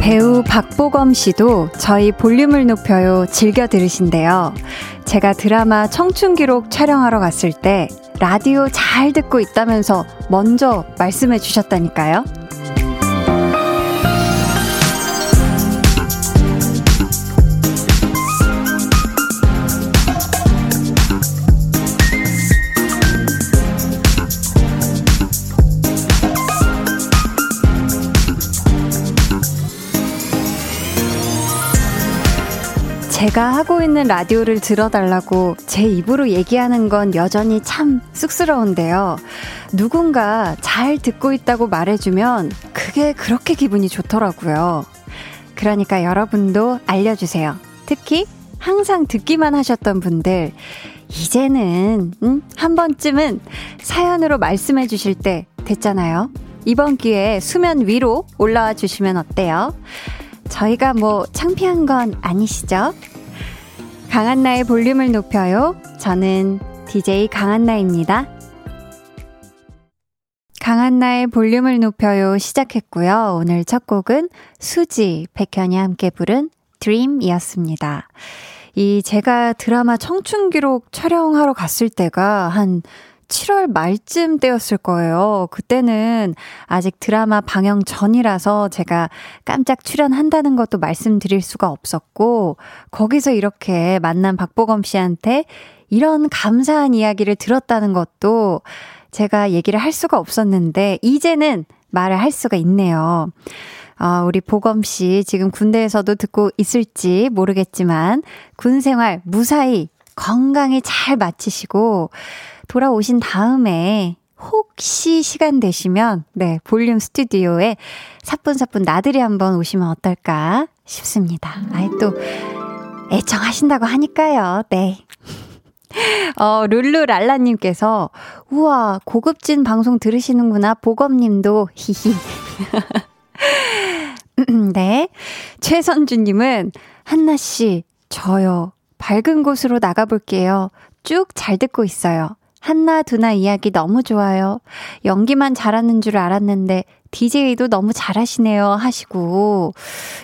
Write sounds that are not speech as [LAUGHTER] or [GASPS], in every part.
배우 박보검 씨도 저희 볼륨을 높여요 즐겨 들으신대요. 제가 드라마 청춘기록 촬영하러 갔을 때 라디오 잘 듣고 있다면서 먼저 말씀해 주셨다니까요. 제가 하고 있는 라디오를 들어달라고 제 입으로 얘기하는 건 여전히 참 쑥스러운데요. 누군가 잘 듣고 있다고 말해주면 그게 그렇게 기분이 좋더라고요. 그러니까 여러분도 알려주세요. 특히 항상 듣기만 하셨던 분들, 이제는, 음, 한 번쯤은 사연으로 말씀해 주실 때 됐잖아요. 이번 기회에 수면 위로 올라와 주시면 어때요? 저희가 뭐 창피한 건 아니시죠? 강한나의 볼륨을 높여요. 저는 DJ 강한나입니다. 강한나의 볼륨을 높여요 시작했고요. 오늘 첫 곡은 수지, 백현이 함께 부른 드림이었습니다. 이 제가 드라마 청춘기록 촬영하러 갔을 때가 한 7월 말쯤 때였을 거예요. 그때는 아직 드라마 방영 전이라서 제가 깜짝 출연한다는 것도 말씀드릴 수가 없었고, 거기서 이렇게 만난 박보검 씨한테 이런 감사한 이야기를 들었다는 것도 제가 얘기를 할 수가 없었는데, 이제는 말을 할 수가 있네요. 어, 우리 보검 씨 지금 군대에서도 듣고 있을지 모르겠지만, 군 생활 무사히 건강히 잘 마치시고, 돌아오신 다음에 혹시 시간 되시면, 네, 볼륨 스튜디오에 사뿐사뿐 나들이 한번 오시면 어떨까 싶습니다. 아이, 또, 애청하신다고 하니까요. 네. [LAUGHS] 어, 룰루랄라님께서, 우와, 고급진 방송 들으시는구나. 보검님도, 히히. [LAUGHS] 네. 최선주님은, 한나씨, 저요. 밝은 곳으로 나가볼게요. 쭉 잘 듣고 있어요. 한나 두나 이야기 너무 좋아요. 연기만 잘하는 줄 알았는데 DJ도 너무 잘하시네요 하시고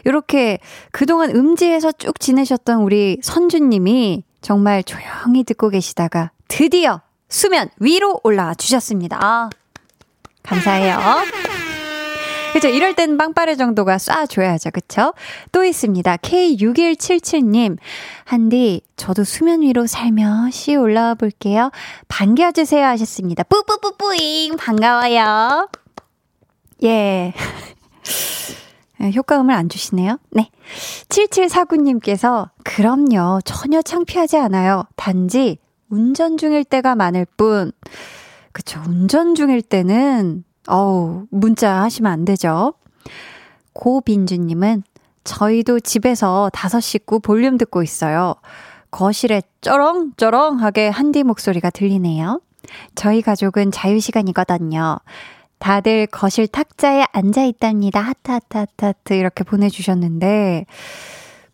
이렇게 그동안 음지에서 쭉 지내셨던 우리 선주님이 정말 조용히 듣고 계시다가 드디어 수면 위로 올라와 주셨습니다. 아, 감사해요. 그죠? 이럴 땐 빵빠레 정도가 쏴줘야죠. 그쵸? 또 있습니다. K6177님. 한디, 저도 수면 위로 살며시 올라와 볼게요. 반겨주세요 하셨습니다. 뿌뿌뿌뿌잉! 반가워요. 예. [LAUGHS] 효과음을 안 주시네요. 네. 7749님께서, 그럼요. 전혀 창피하지 않아요. 단지 운전 중일 때가 많을 뿐. 그쵸. 운전 중일 때는 어우, 문자 하시면 안 되죠. 고빈주님은 저희도 집에서 다섯 식구 볼륨 듣고 있어요. 거실에 쩌렁쩌렁하게 한디 목소리가 들리네요. 저희 가족은 자유시간이거든요. 다들 거실 탁자에 앉아 있답니다. 하트, 하트, 하트, 하트. 이렇게 보내주셨는데,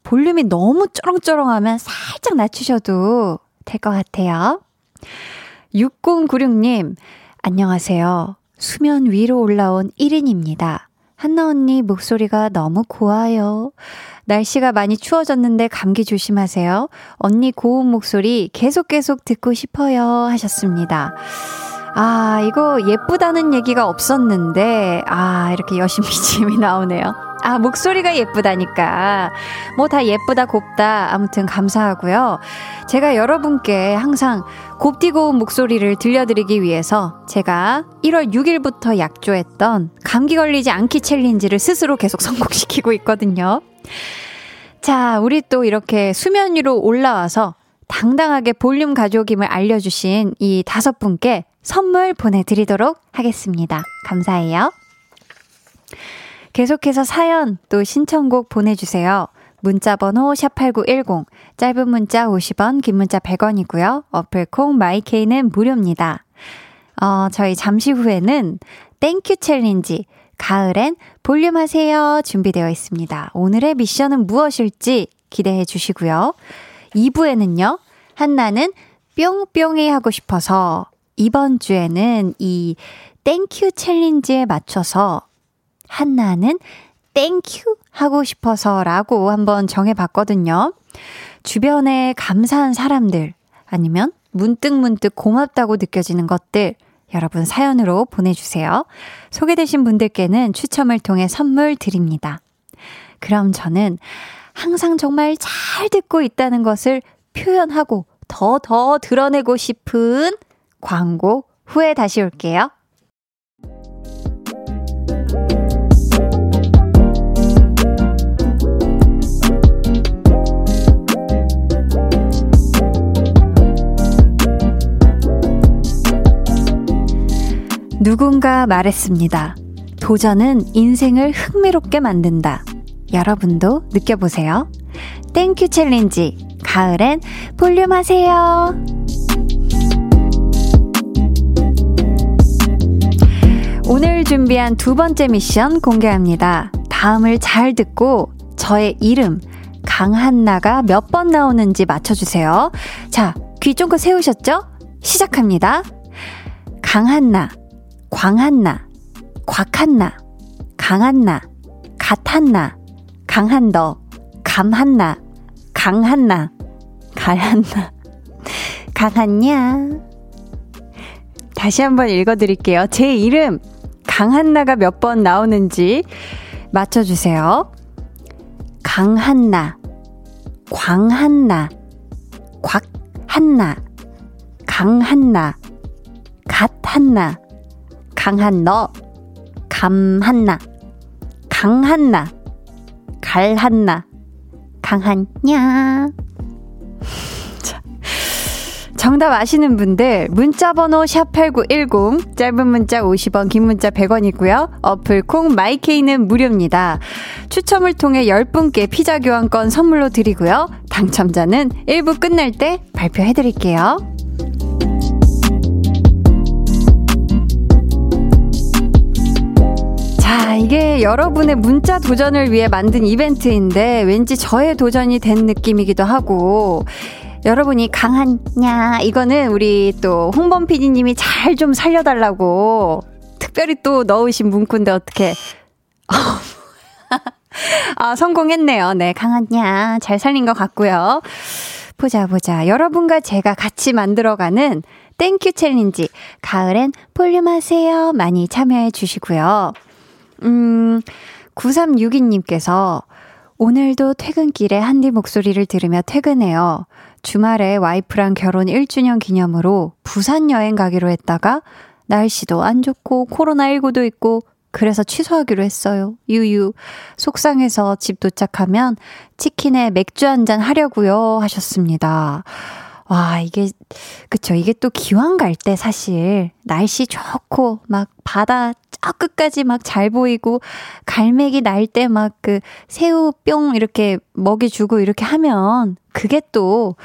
볼륨이 너무 쩌렁쩌렁하면 살짝 낮추셔도 될 것 같아요. 6096님, 안녕하세요. 수면 위로 올라온 1인입니다. 한나 언니 목소리가 너무 고와요. 날씨가 많이 추워졌는데 감기 조심하세요. 언니 고운 목소리 계속 계속 듣고 싶어요. 하셨습니다. 아, 이거 예쁘다는 얘기가 없었는데, 아, 이렇게 여심미침이 나오네요. 아, 목소리가 예쁘다니까. 뭐 다 예쁘다, 곱다. 아무튼 감사하고요. 제가 여러분께 항상 곱디고운 목소리를 들려드리기 위해서 제가 1월 6일부터 약조했던 감기 걸리지 않기 챌린지를 스스로 계속 성공시키고 있거든요. 자, 우리 또 이렇게 수면 위로 올라와서 당당하게 볼륨 가족임을 알려주신 이 다섯 분께 선물 보내드리도록 하겠습니다. 감사해요. 계속해서 사연 또 신청곡 보내주세요. 문자번호 샵8910, 짧은 문자 50원, 긴 문자 100원이고요. 어플 콩 My K는 무료입니다. 어, 저희 잠시 후에는 thank you challenge, 가을엔 볼륨 하세요 준비되어 있습니다. 오늘의 미션은 무엇일지 기대해 주시고요. 2부에는요. 한나는 뿅뿅이 하고 싶어서 이번 주에는 이 thank you challenge에 맞춰서 한나는 thank you 하고 싶어서라고 한번 정해봤거든요. 주변에 감사한 사람들 아니면 문득 문득 고맙다고 느껴지는 것들 여러분 사연으로 보내주세요. 소개되신 분들께는 추첨을 통해 선물 드립니다. 그럼 저는 항상 정말 잘 듣고 있다는 것을 표현하고 더더 드러내고 싶은 광고 후에 다시 올게요. 누군가 말했습니다. 도전은 인생을 흥미롭게 만든다. 여러분도 느껴보세요. Thank you challenge. 가을엔 볼륨 하세요. 오늘 준비한 두 번째 미션 공개합니다. 다음을 잘 듣고 저의 이름 강한나가 몇 번 나오는지 맞춰주세요. 자, 귀 쫑긋 세우셨죠? 시작합니다. 강한나, 광한나, 곽한나, 강한나, 갓한나, 강한더, 감한나, 강한나, 갈한나, 강한냐. 다시 한번 읽어드릴게요. 제 이름 강한나가 몇 번 나오는지 맞춰주세요. 강한나, 광한나, 곽한나, 강한나, 갓한나, 강한너, 감한나, 강한나, 갈한나, 강한냐. 정답 아시는 분들 문자 번호 샵8910 짧은 문자 50원 긴 문자 100원이고요. 어플 콩 마이케이는 무료입니다. 추첨을 통해 10분께 피자 교환권 선물로 드리고요. 당첨자는 1부 끝날 때 발표해 드릴게요. 자, 이게 여러분의 문자 도전을 위해 만든 이벤트인데 왠지 저의 도전이 된 느낌이기도 하고 여러분이 강하냐 이거는 우리 또 홍범 PD님이 잘 좀 살려달라고 특별히 또 넣으신 문구인데 어떻게 [LAUGHS] 아 성공했네요. 네 강한나 잘 살린 것 같고요. 보자 보자 여러분과 제가 같이 만들어가는 thank you challenge 가을엔 볼륨 하세요 많이 참여해 주시고요. 음 9362님께서 오늘도 퇴근길에 한디 목소리를 들으며 퇴근해요. 주말에 와이프랑 결혼 1주년 기념으로 부산 여행 가기로 했다가 날씨도 안 좋고 코로나19도 있고 그래서 취소하기로 했어요. 유유. 속상해서 집 도착하면 치킨에 맥주 한 잔 하려고요 하셨습니다. 와, 이게, 그쵸. 이게 또 기왕 갈 때 사실 날씨 좋고 막 바다 저 끝까지 막 잘 보이고 갈매기 날 때 막 그 새우 뿅 이렇게 먹이 주고 이렇게 하면 그게 또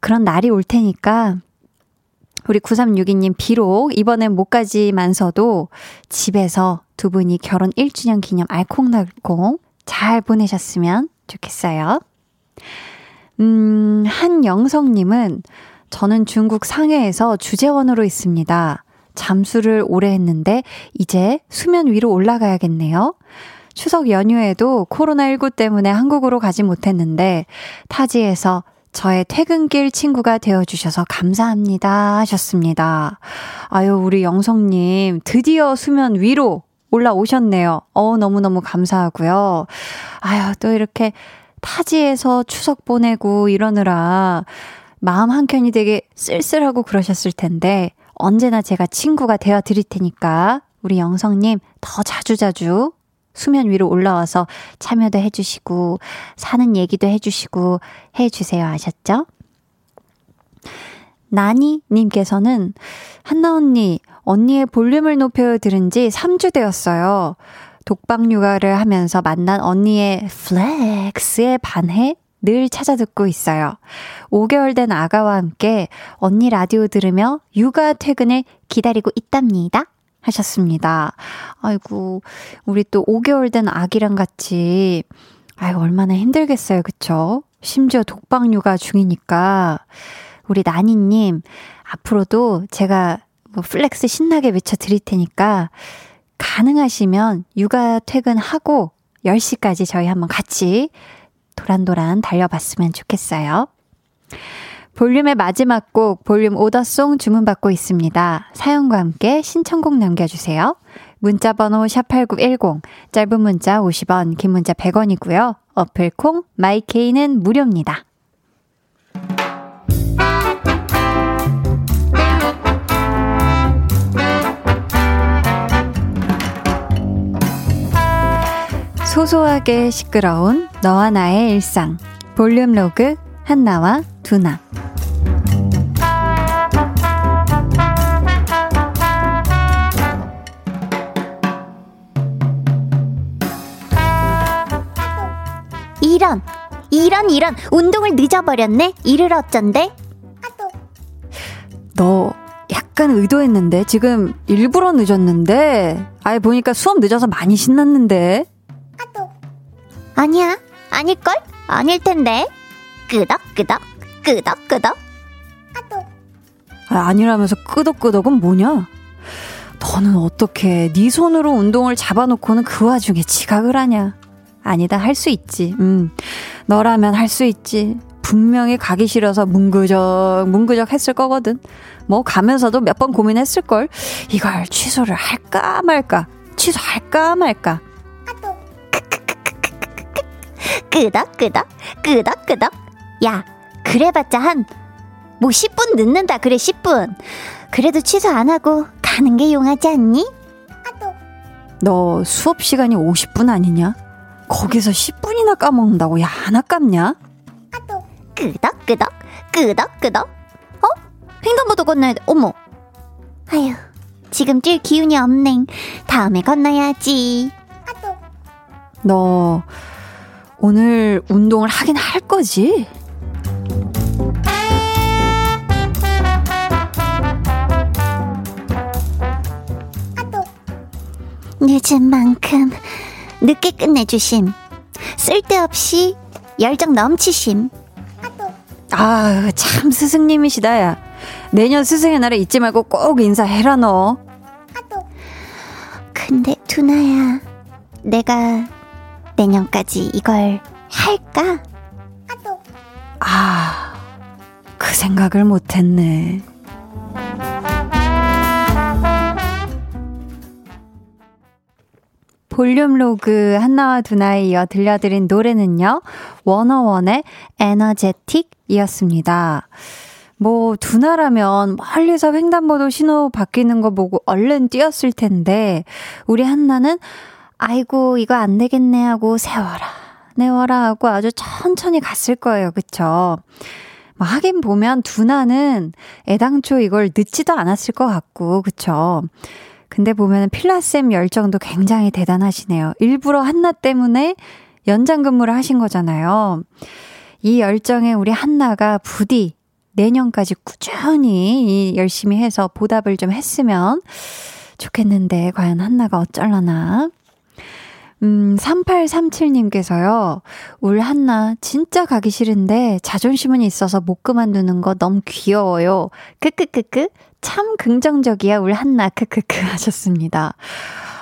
그런 날이 올 테니까 우리 9362님 비록 이번엔 못 가지만서도 집에서 두 분이 결혼 1주년 기념 알콩달콩 잘 보내셨으면 좋겠어요. 음, 한영성님은 저는 중국 상해에서 주재원으로 있습니다. 잠수를 오래 했는데 이제 수면 위로 올라가야겠네요. 추석 연휴에도 코로나19 때문에 한국으로 가지 못했는데 타지에서 저의 퇴근길 친구가 되어주셔서 감사합니다 하셨습니다. 아유, 우리 영성님, 드디어 수면 위로 올라오셨네요. 어, 너무너무 감사하고요. 아유, 또 이렇게 타지에서 추석 보내고 이러느라 마음 한켠이 되게 쓸쓸하고 그러셨을 텐데 언제나 제가 친구가 되어 드릴 테니까 우리 영성님 더 자주자주 수면 위로 올라와서 참여도 해주시고 사는 얘기도 해주시고 해주세요 아셨죠? 나니님께서는 한나 언니 언니의 볼륨을 높여 들은 지 3주 되었어요. 독방 육아를 하면서 만난 언니의 플렉스에 반해 늘 찾아 듣고 있어요. 5개월 된 아가와 함께 언니 라디오 들으며 육아 퇴근을 기다리고 있답니다. 하셨습니다. 아이고, 우리 또 5개월 된 아기랑 같이, 아이고, 얼마나 힘들겠어요. 그쵸? 심지어 독박 육아 중이니까. 우리 나니님, 앞으로도 제가 뭐 flex 신나게 외쳐 드릴 테니까, 가능하시면 육아 퇴근하고 10시까지 저희 한번 같이 도란도란 달려봤으면 좋겠어요. 볼륨의 마지막 곡, 볼륨 order song 주문받고 있습니다. 사연과 함께 신청곡 남겨주세요. 문자 번호 샵8910, 짧은 문자 50원, 긴 문자 100원이고요. 어플 콩, 마이케이는 무료입니다. 소소하게 시끄러운 너와 나의 일상. 볼륨 로그 한나와 두나. 이런, 이런, 이런, 운동을 늦어버렸네? 이를 어쩐데? 너 약간 의도했는데? 지금 일부러 늦었는데? 아예 보니까 수업 늦어서 많이 신났는데? 아니야, 아닐걸? 아닐 텐데. 끄덕끄덕, 끄덕끄덕. 아, 아니라면서 끄덕끄덕은 뭐냐? 너는 어떻게 네 손으로 운동을 잡아놓고는 그 와중에 지각을 하냐? 아니다, 할 수 있지. 음, 너라면 할 수 있지. 분명히 가기 싫어서 뭉그적, 뭉그적 했을 거거든. 뭐 가면서도 몇 번 고민했을걸. 이걸 취소를 할까 말까. 취소할까 말까. 끄덕끄덕, 끄덕끄덕. 야, 그래봤자 한, 뭐 10분 늦는다, 그래, 10분. 그래도 취소 안 하고 가는 게 용하지 않니? 너 수업 시간이 50분 아니냐? 거기서 10분이나 까먹는다고, 야, 안 아깝냐? 끄덕끄덕, 끄덕끄덕. 어? 횡단보도 건너야 돼. 어머. 아휴, 지금 뛸 기운이 없네. 다음에 건너야지. 너 오늘 운동을 하긴 할 거지? 늦은 만큼 늦게 끝내주심. 쓸데없이 열정 넘치심. 아, 참 스승님이시다, 야. 내년 스승의 날에 잊지 말고 꼭 인사해라, 너. 근데 두나야, 내가 내년까지 이걸 할까? 아, 그 생각을 못했네. 볼륨 로그 한나와 두나에 이어 들려드린 노래는요, 워너원의 에너제틱이었습니다. 뭐, 두나라면 멀리서 횡단보도 신호 바뀌는 거 보고 얼른 뛰었을 텐데, 우리 한나는, 아이고, 이거 안 되겠네 하고 세워라, 내워라 하고 아주 천천히 갔을 거예요. 그쵸? 뭐 하긴 보면 두나는 애당초 이걸 늦지도 않았을 것 같고, 그쵸? 근데 보면 필라쌤 열정도 굉장히 대단하시네요. 일부러 한나 때문에 연장 근무를 하신 거잖아요. 이 열정에 우리 한나가 부디 내년까지 꾸준히 열심히 해서 보답을 좀 했으면 좋겠는데, 과연 한나가 어쩔라나. 음, 3837님께서요, 울 한나, 진짜 가기 싫은데 자존심은 있어서 못 그만두는 거 너무 귀여워요. 크크크크, 참 긍정적이야, 울 한나, 크크크 [LAUGHS] 하셨습니다.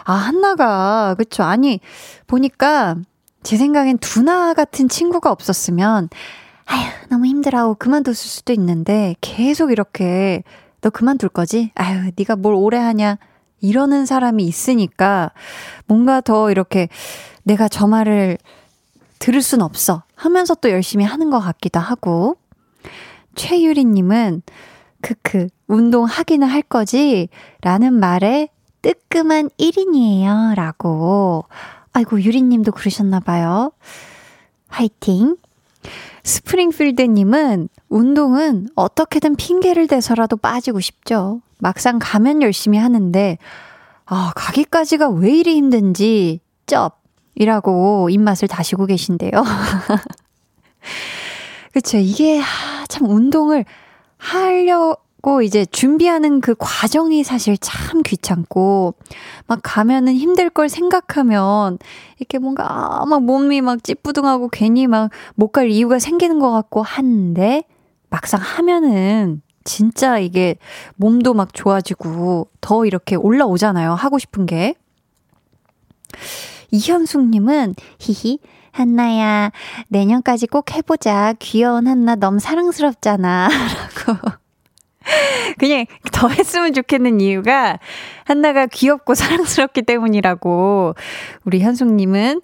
아, 한나가, 그쵸. 아니, 보니까 제 생각엔 두나 같은 친구가 없었으면, 아휴, 너무 힘들어. 그만뒀을 수도 있는데, 계속 이렇게, 너 그만둘 거지? 아휴, 네가 뭘 오래 하냐? 이러는 사람이 있으니까 뭔가 더 이렇게 내가 저 말을 들을 순 없어 하면서 또 열심히 하는 것 같기도 하고. 최유리님은 크크 운동하기는 할 거지 라는 말에 뜨끔한 1인이에요 라고. 아이고 유리님도 그러셨나 봐요. 화이팅. 스프링필드님은 운동은 어떻게든 핑계를 대서라도 빠지고 싶죠. 막상 가면 열심히 하는데, 아, 가기까지가 왜 이리 힘든지, 쩝! 이라고 입맛을 다시고 계신데요. [LAUGHS] 그쵸. 이게, 참, 운동을 하려고 이제 준비하는 그 과정이 사실 참 귀찮고 막 가면은 힘들 걸 생각하면 이렇게 뭔가 아, 막 몸이 막 찌뿌둥하고 괜히 막 못 갈 이유가 생기는 것 같고 한데 막상 하면은 진짜 이게 몸도 막 좋아지고 더 이렇게 올라오잖아요. 하고 싶은 게. 이현숙님은 히히 한나야 내년까지 꼭 해보자 귀여운 한나 너무 사랑스럽잖아 [LAUGHS] 라고 그냥 더 했으면 좋겠는 이유가 한나가 귀엽고 사랑스럽기 때문이라고 우리 현숙님은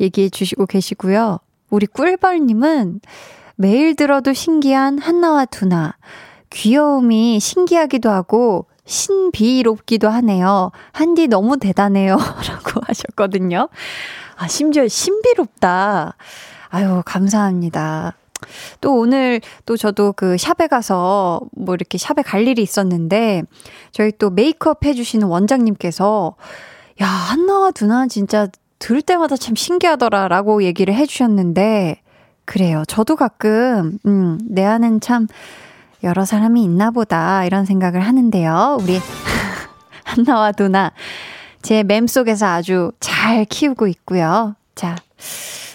얘기해 주시고 계시고요. 우리 꿀벌님은 매일 들어도 신기한 한나와 두나. 귀여움이 신기하기도 하고 신비롭기도 하네요. 한디 너무 대단해요. [LAUGHS] 라고 하셨거든요. 아, 심지어 신비롭다. 아유, 감사합니다. 또 오늘 또 저도 그 샵에 가서 뭐 이렇게 샵에 갈 일이 있었는데 저희 또 메이크업 해주시는 원장님께서 야, 한나와 두나 진짜 들을 때마다 참 신기하더라 라고 얘기를 해주셨는데 그래요. 저도 가끔, 음, 내 안엔 참 여러 사람이 있나 보다 이런 생각을 하는데요. 우리 [LAUGHS] 한나와 두나 제 맴속에서 아주 잘 키우고 있고요. 자,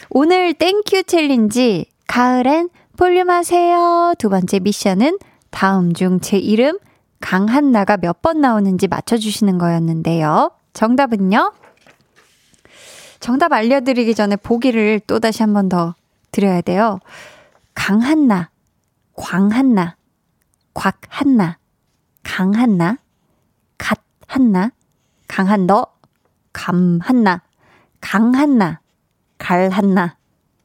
오늘 thank you challenge 가을엔 볼륨 하세요. 두 번째 미션은 다음 중 제 이름 강한나가 몇 번 나오는지 맞춰주시는 거였는데요. 정답은요? 정답 알려드리기 전에 보기를 또다시 한 번 더 드려야 돼요. 강한나, 광한나, 곽한나, 강한나, 갓한나, 강한 너, 감한나, 강한나, 갈한나,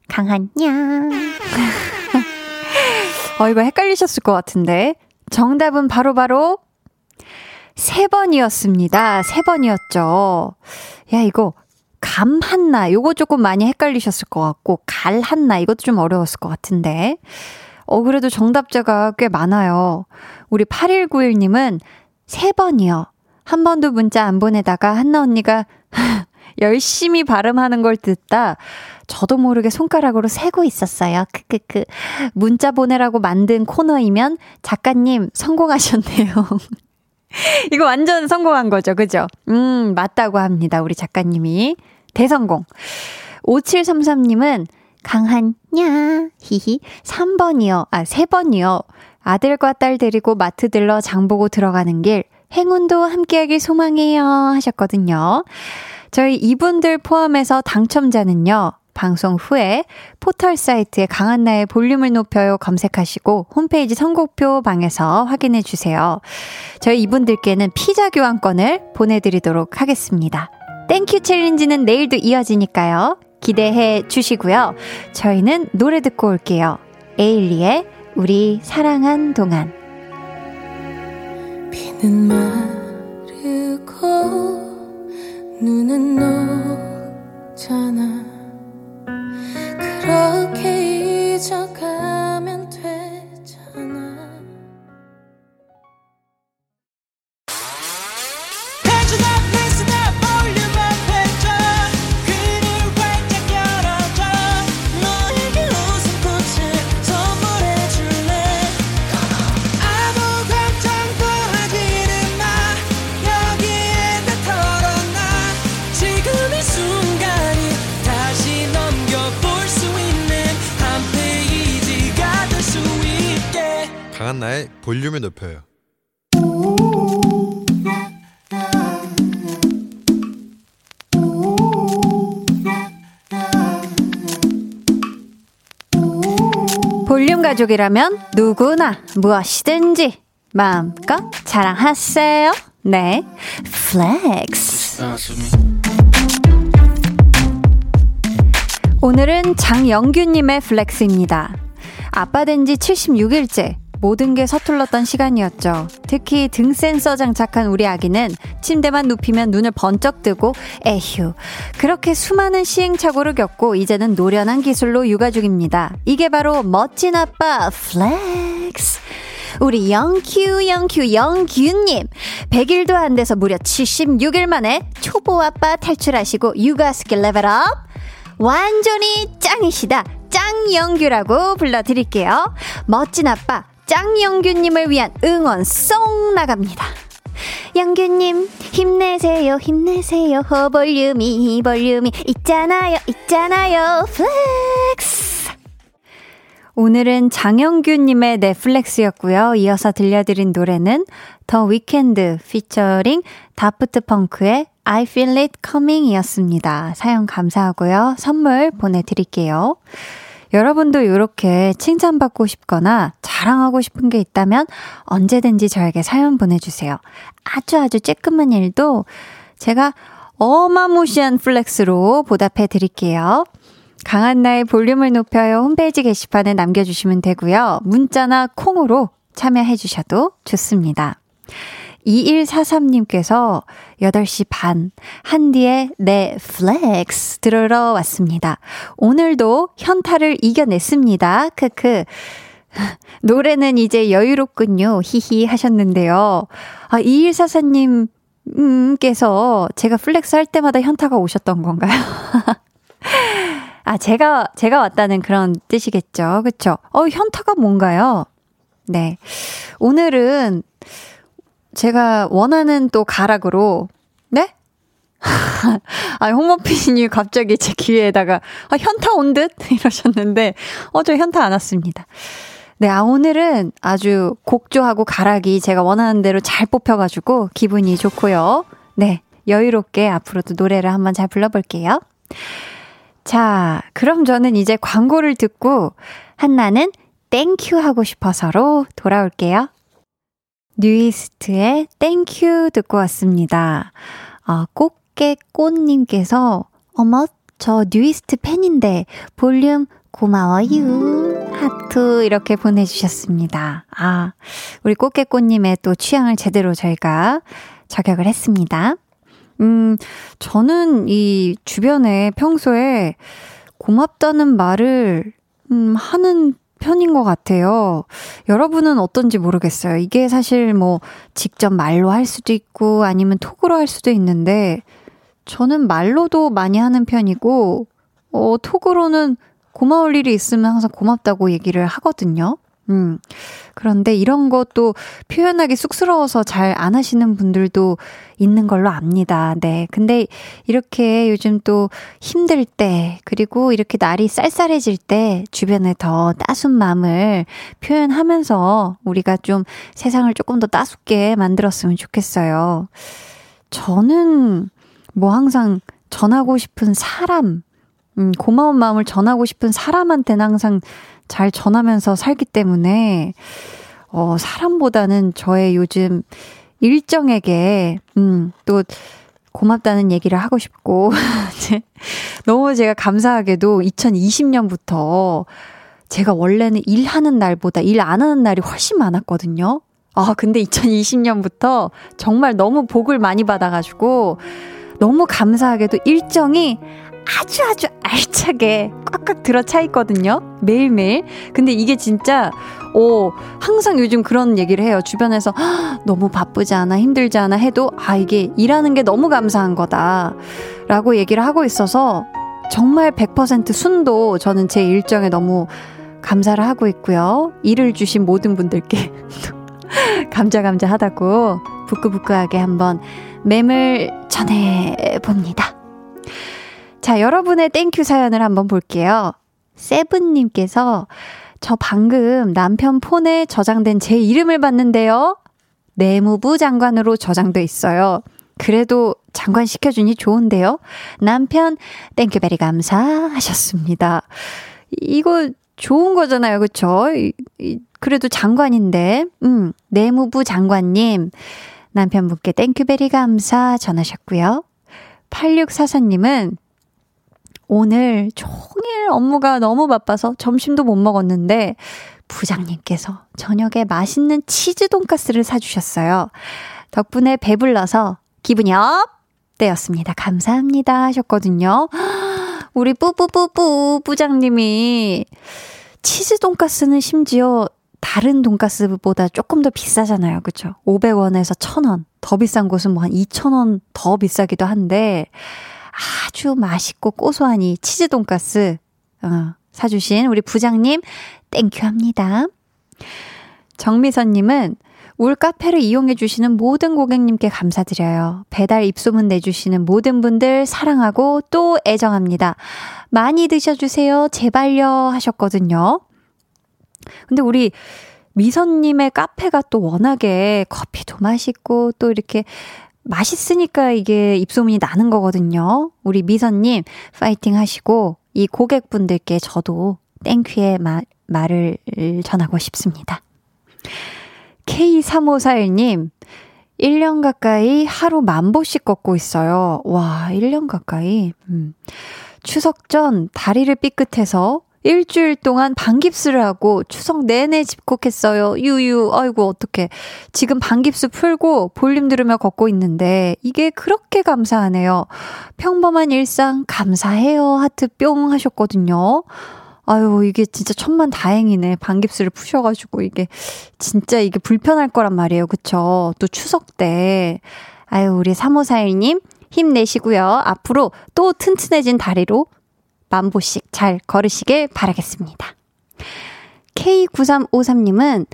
강한냐. [LAUGHS] 어, 이거 헷갈리셨을 것 같은데. 정답은 바로바로 바로 세 번이었습니다. 세 번이었죠. 야, 이거 감 한나. 요거 조금 많이 헷갈리셨을 것 같고, 갈 한나. 이것도 좀 어려웠을 것 같은데. 어, 그래도 정답자가 꽤 많아요. 우리 8191님은 세 번이요. 한 번도 문자 안 보내다가 한나 언니가 [LAUGHS] 열심히 발음하는 걸 듣다 저도 모르게 손가락으로 세고 있었어요. 크크크. 문자 보내라고 만든 코너이면 작가님 성공하셨네요. [LAUGHS] 이거 완전 성공한 거죠. 그죠? 음, 맞다고 합니다. 우리 작가님이. 대성공. 5733님은 강한 냐, 히히, 3번이요. 아, 3번이요. 아들과 딸 데리고 마트 들러 장 보고 들어가는 길, 행운도 함께하길 소망해요. 하셨거든요. 저희 이분들 포함해서 당첨자는요, 방송 후에 포털 사이트에 강한나의 볼륨을 높여요 검색하시고 홈페이지 선곡표 방에서 확인해 주세요. 저희 이분들께는 피자 교환권을 보내드리도록 하겠습니다. thank you challenge는 내일도 이어지니까요. 기대해 주시고요. 저희는 노래 듣고 올게요. 에일리의 우리 사랑한 동안. 비는 마르고 눈은 녹잖아. 그렇게 잊어가 한나의 볼륨을 높여요. 볼륨 가족이라면 누구나 무엇이든지 마음껏 자랑하세요. 내 flex. 오늘은 장영규님의 flex입니다. 아빠 된 지 76일째. 모든 게 서툴렀던 시간이었죠. 특히 등 센서 장착한 우리 아기는 침대만 눕히면 눈을 번쩍 뜨고 에휴. 그렇게 수많은 시행착오를 겪고 이제는 노련한 기술로 육아 중입니다. 이게 바로 멋진 아빠 flex. 우리 영큐, 영큐, 영규님. 100일도 안 돼서 무려 76일 만에 초보 아빠 탈출하시고 육아 skill level up. 완전히 짱이시다. 짱영규라고 불러드릴게요. 멋진 아빠, 짱영규님을 위한 응원 song 나갑니다. 영규님, 힘내세요, 힘내세요. 어, 볼륨이, 볼륨이 있잖아요, 있잖아요. flex. 오늘은 장영규님의 내 flex였고요. 이어서 들려드린 노래는 The Weeknd featuring Daft Punk의 I feel it coming 이었습니다. 사연 감사하고요. 선물 보내드릴게요. 여러분도 이렇게 칭찬받고 싶거나 자랑하고 싶은 게 있다면 언제든지 저에게 사연 보내주세요. 아주 아주 쬐끔한 일도 제가 어마무시한 flex로 보답해 드릴게요. 강한나의 볼륨을 높여요 홈페이지 게시판에 남겨주시면 되고요. 문자나 콩으로 참여해 주셔도 좋습니다. 2143님께서 8시 반, 한디의 내 flex 들으러 왔습니다. 오늘도 현타를 이겨냈습니다. 크크. [LAUGHS] 노래는 이제 여유롭군요. 히히 하셨는데요. 아, 2144님, 께서 제가 flex 할 때마다 현타가 오셨던 건가요? [LAUGHS] 아, 제가, 제가 왔다는 그런 뜻이겠죠. 그쵸? 어, 현타가 뭔가요? 네. 오늘은 제가 원하는 또 가락으로, 네? [LAUGHS] 아, 홍모피님 갑자기 제 귀에다가, 아, 현타 온 듯? [LAUGHS] 이러셨는데, 어, 저 현타 안 왔습니다. 네, 아, 오늘은 아주 곡조하고 가락이 제가 원하는 대로 잘 뽑혀가지고 기분이 좋고요. 네, 여유롭게 앞으로도 노래를 한번 잘 불러볼게요. 자, 그럼 저는 이제 광고를 듣고 한나는 thank you 하고 싶어서로 돌아올게요. 뉴이스트의 Thank You 듣고 왔습니다. 아, 꽃게꽃님께서, 어머, 저 뉴이스트 팬인데, 볼륨 고마워요. 하트 이렇게 보내주셨습니다. 아, 우리 꽃게꽃님의 또 취향을 제대로 저희가 저격을 했습니다. 음, 저는 이 주변에 평소에 고맙다는 말을, 음, 하는 편인 것 같아요. 여러분은 어떤지 모르겠어요. 이게 사실 뭐 직접 말로 할 수도 있고 아니면 톡으로 할 수도 있는데 저는 말로도 많이 하는 편이고 어, 톡으로는 고마울 일이 있으면 항상 고맙다고 얘기를 하거든요. 음. 그런데 이런 것도 표현하기 쑥스러워서 잘 안 하시는 분들도 있는 걸로 압니다. 네. 근데 이렇게 요즘 또 힘들 때, 그리고 이렇게 날이 쌀쌀해질 때 주변에 더 따순 마음을 표현하면서 우리가 좀 세상을 조금 더 따숩게 만들었으면 좋겠어요. 저는 뭐 항상 전하고 싶은 사람, 음, 고마운 마음을 전하고 싶은 사람한테는 항상 잘 전하면서 살기 때문에, 어, 사람보다는 저의 요즘 일정에게, 음, 또, 고맙다는 얘기를 하고 싶고, [LAUGHS] 너무 제가 감사하게도 2020년부터 제가 원래는 일하는 날보다 일 안 하는 날이 훨씬 많았거든요. 아, 근데 2020년부터 정말 너무 복을 많이 받아가지고, 너무 감사하게도 일정이 아주 아주 알차게 꽉꽉 들어차 있거든요. 매일매일. 근데 이게 진짜, 오, 항상 요즘 그런 얘기를 해요. 주변에서 너무 바쁘지 않아, 힘들지 않아 해도, 아, 이게 일하는 게 너무 감사한 거다. 라고 얘기를 하고 있어서 정말 100% 순도 저는 제 일정에 너무 감사를 하고 있고요. 일을 주신 모든 분들께 [LAUGHS] 감자감자 하다고 부끄부끄하게 한번 맴을 전해봅니다. 자, 여러분의 thank you 사연을 한번 볼게요. 세븐님께서 저 방금 남편 폰에 저장된 제 이름을 봤는데요. 내무부 장관으로 저장돼 있어요. 그래도 장관 시켜주니 좋은데요. 남편 thank you very 감사하셨습니다. 이거 좋은 거잖아요. 그쵸? 그래도 장관인데, 음, 내무부 장관님, 남편분께 thank you very 감사 전하셨고요. 8644님은 오늘 종일 업무가 너무 바빠서 점심도 못 먹었는데 부장님께서 저녁에 맛있는 치즈 돈가스를 사주셨어요. 덕분에 배불러서 기분이 up! 되었습니다. 감사합니다 하셨거든요. [GASPS] 우리 뿌뿌뿌뿌 부장님이 치즈 돈가스는 심지어 다른 돈가스보다 조금 더 비싸잖아요. 그쵸? 500원에서 1000원. 더 비싼 곳은 뭐 한 2000원 더 비싸기도 한데 아주 맛있고 고소한 이 치즈 돈가스 어, 사주신 우리 부장님 thank you 합니다. 정미선님은 울 카페를 이용해 주시는 모든 고객님께 감사드려요. 배달 입소문 내주시는 모든 분들 사랑하고 또 애정합니다. 많이 드셔주세요. 제발요. 하셨거든요. 근데 우리 미선님의 카페가 또 워낙에 커피도 맛있고 또 이렇게 맛있으니까 이게 입소문이 나는 거거든요. 우리 미선님 파이팅 하시고 이 고객분들께 저도 땡큐의 마, 말을 전하고 싶습니다. K3541님, 1년 가까이 하루 만 보씩 걷고 있어요. 와, 1년 가까이. 음. 추석 전 다리를 삐끗해서 일주일 동안 반깁스를 하고 추석 내내 집콕했어요. 유유, 아이고, 어떡해. 지금 반깁스 풀고 볼륨 들으며 걷고 있는데 이게 그렇게 감사하네요. 평범한 일상 감사해요. 하트 뿅 하셨거든요. 아유, 이게 진짜 천만 다행이네. 반깁스를 푸셔가지고 이게 진짜 이게 불편할 거란 말이에요. 그쵸? 또 추석 때. 아유, 우리 3541님 힘내시고요. 앞으로 또 튼튼해진 다리로 만 보씩 잘 걸으시길 바라겠습니다. K9353님은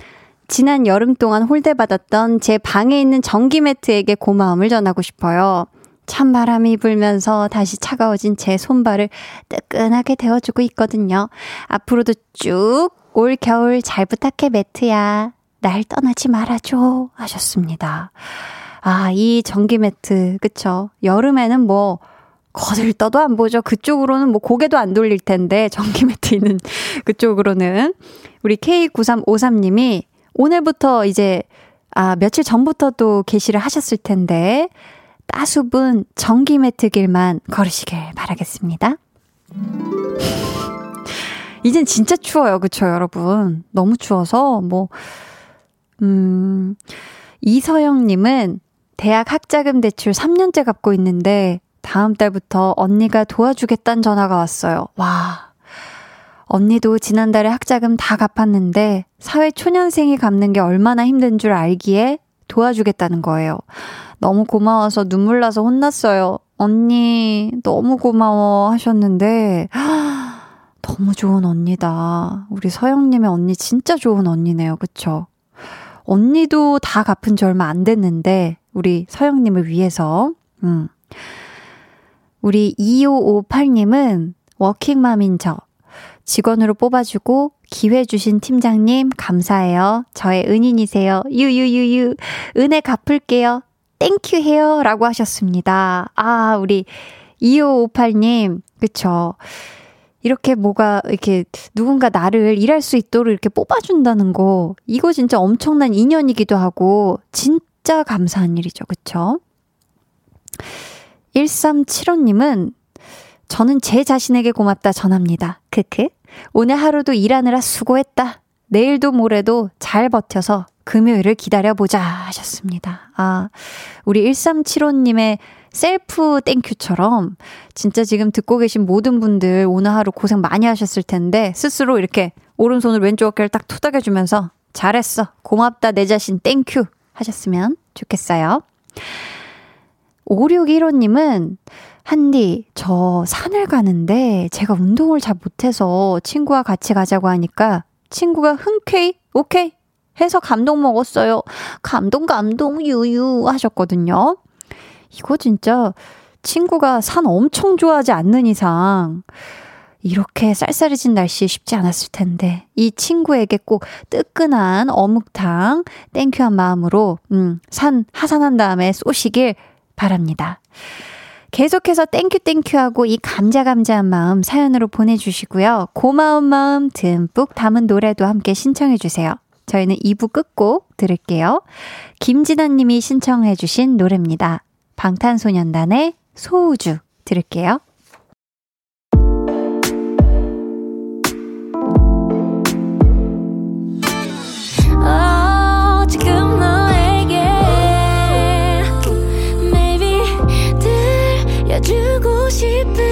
지난 여름 동안 홀대받았던 제 방에 있는 전기 매트에게 고마움을 전하고 싶어요. 찬바람이 불면서 다시 차가워진 제 손발을 뜨끈하게 데워주고 있거든요. 앞으로도 쭉 올 겨울 잘 부탁해 매트야. 날 떠나지 말아줘. 하셨습니다. 아, 이 전기 매트, 그쵸. 여름에는 뭐, 거들떠도 안 보죠. 그쪽으로는 뭐 고개도 안 돌릴 텐데, 전기 매트 있는 [LAUGHS] 그쪽으로는. 우리 K9353님이 오늘부터 이제, 아, 며칠 전부터 또 게시를 하셨을 텐데, 따수분 전기 매트 길만 걸으시길 바라겠습니다. [LAUGHS] 이젠 진짜 추워요. 그쵸, 여러분? 너무 추워서, 뭐, 음, 이서영 님은 대학 학자금 대출 3년째 갚고 있는데, 다음 달부터 언니가 도와주겠다는 전화가 왔어요. 와. 언니도 지난달에 학자금 다 갚았는데 사회 초년생이 갚는 게 얼마나 힘든 줄 알기에 도와주겠다는 거예요. 너무 고마워서 눈물 나서 혼났어요. 언니, 너무 고마워 하셨는데, 너무 좋은 언니다. 우리 서영님의 언니 진짜 좋은 언니네요. 그쵸? 언니도 다 갚은 지 얼마 안 됐는데, 우리 서영님을 위해서, 음. 우리 2558님은 워킹맘인 저. 직원으로 뽑아주고 기회 주신 팀장님 감사해요. 저의 은인이세요. 유유유유. 은혜 갚을게요. thank you 해요. 라고 하셨습니다. 아, 우리 2558님. 그쵸. 이렇게 뭐가, 이렇게 누군가 나를 일할 수 있도록 이렇게 뽑아준다는 거. 이거 진짜 엄청난 인연이기도 하고, 진짜 감사한 일이죠. 그쵸? 1375님은 저는 제 자신에게 고맙다 전합니다. 크크. 오늘 하루도 일하느라 수고했다. 내일도 모레도 잘 버텨서 금요일을 기다려보자 하셨습니다. 아, 우리 1375님의 셀프 thank you처럼 진짜 지금 듣고 계신 모든 분들 오늘 하루 고생 많이 하셨을 텐데 스스로 이렇게 오른손을 왼쪽 어깨를 딱 토닥여주면서 잘했어. 고맙다. 내 자신 thank you 하셨으면 좋겠어요. 5615님은 한디, 저 산을 가는데 제가 운동을 잘 못해서 친구와 같이 가자고 하니까 친구가 흔쾌히 오케이 해서 감동 먹었어요. 감동, 감동, 유유 하셨거든요. 이거 진짜 친구가 산 엄청 좋아하지 않는 이상 이렇게 쌀쌀해진 날씨에 쉽지 않았을 텐데 이 친구에게 꼭 뜨끈한 어묵탕 thank you한 마음으로 음, 산 하산한 다음에 쏘시길 바랍니다. 계속해서 thank you thank you하고 이 감자 감자한 마음 사연으로 보내주시고요. 고마운 마음 듬뿍 담은 노래도 함께 신청해 주세요. 저희는 2부 끝곡 들을게요. 김진아 님이 신청해 주신 노래입니다. 방탄소년단의 소우주 들을게요. te.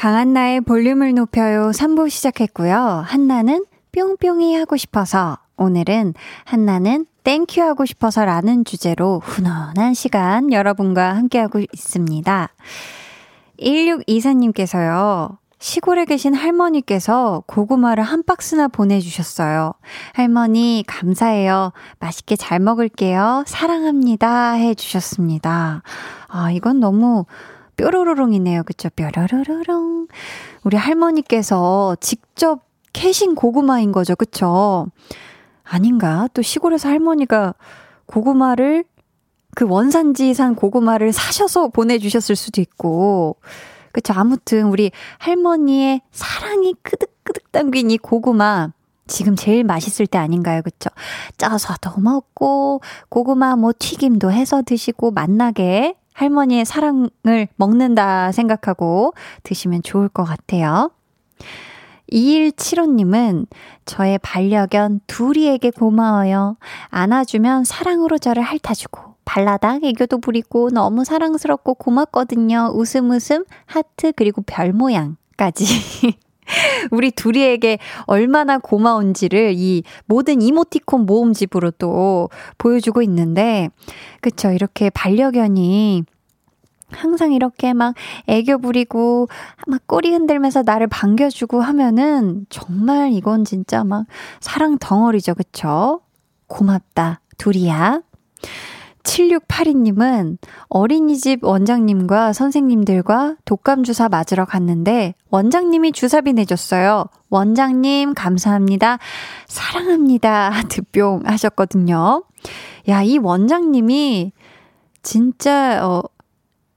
강한나의 볼륨을 높여요 3부 시작했고요. 한나는 뿅뿅이 하고 싶어서 오늘은 한나는 thank you 하고 싶어서 라는 주제로 훈훈한 시간 여러분과 함께하고 있습니다. 1624님께서요. 시골에 계신 할머니께서 고구마를 한 박스나 보내주셨어요. 할머니, 감사해요. 맛있게 잘 먹을게요. 사랑합니다. 해주셨습니다. 아, 이건 너무 뾰로로롱이네요. 그쵸? 뾰로로로롱. 우리 할머니께서 직접 캐신 고구마인 거죠. 그쵸? 아닌가? 또 시골에서 할머니가 고구마를 그 원산지산 고구마를 사셔서 보내주셨을 수도 있고, 그쵸. 아무튼 우리 할머니의 사랑이 끄득끄득 담긴 이 고구마, 지금 제일 맛있을 때 아닌가요? 그쵸? 쪄서도 먹고, 고구마 뭐 튀김도 해서 드시고, 맛나게 할머니의 사랑을 먹는다 생각하고 드시면 좋을 것 같아요. 2175님은 저의 반려견 둘이에게 고마워요. 안아주면 사랑으로 저를 핥아주고 발라당 애교도 부리고 너무 사랑스럽고 고맙거든요. 웃음 웃음 하트 그리고 별 모양까지. [LAUGHS] [LAUGHS] 우리 둘이에게 얼마나 고마운지를 이 모든 이모티콘 모음집으로 또 보여주고 있는데, 그쵸. 이렇게 반려견이 항상 이렇게 막 애교 부리고 막 꼬리 흔들면서 나를 반겨주고 하면은 정말 이건 진짜 막 사랑 덩어리죠. 그쵸? 고맙다. 둘이야. 7682님은 어린이집 원장님과 선생님들과 독감 주사 맞으러 갔는데 원장님이 주사비 내줬어요. 원장님 감사합니다. 사랑합니다. [LAUGHS] 하트뿅 하셨거든요. 야, 이 원장님이 진짜 어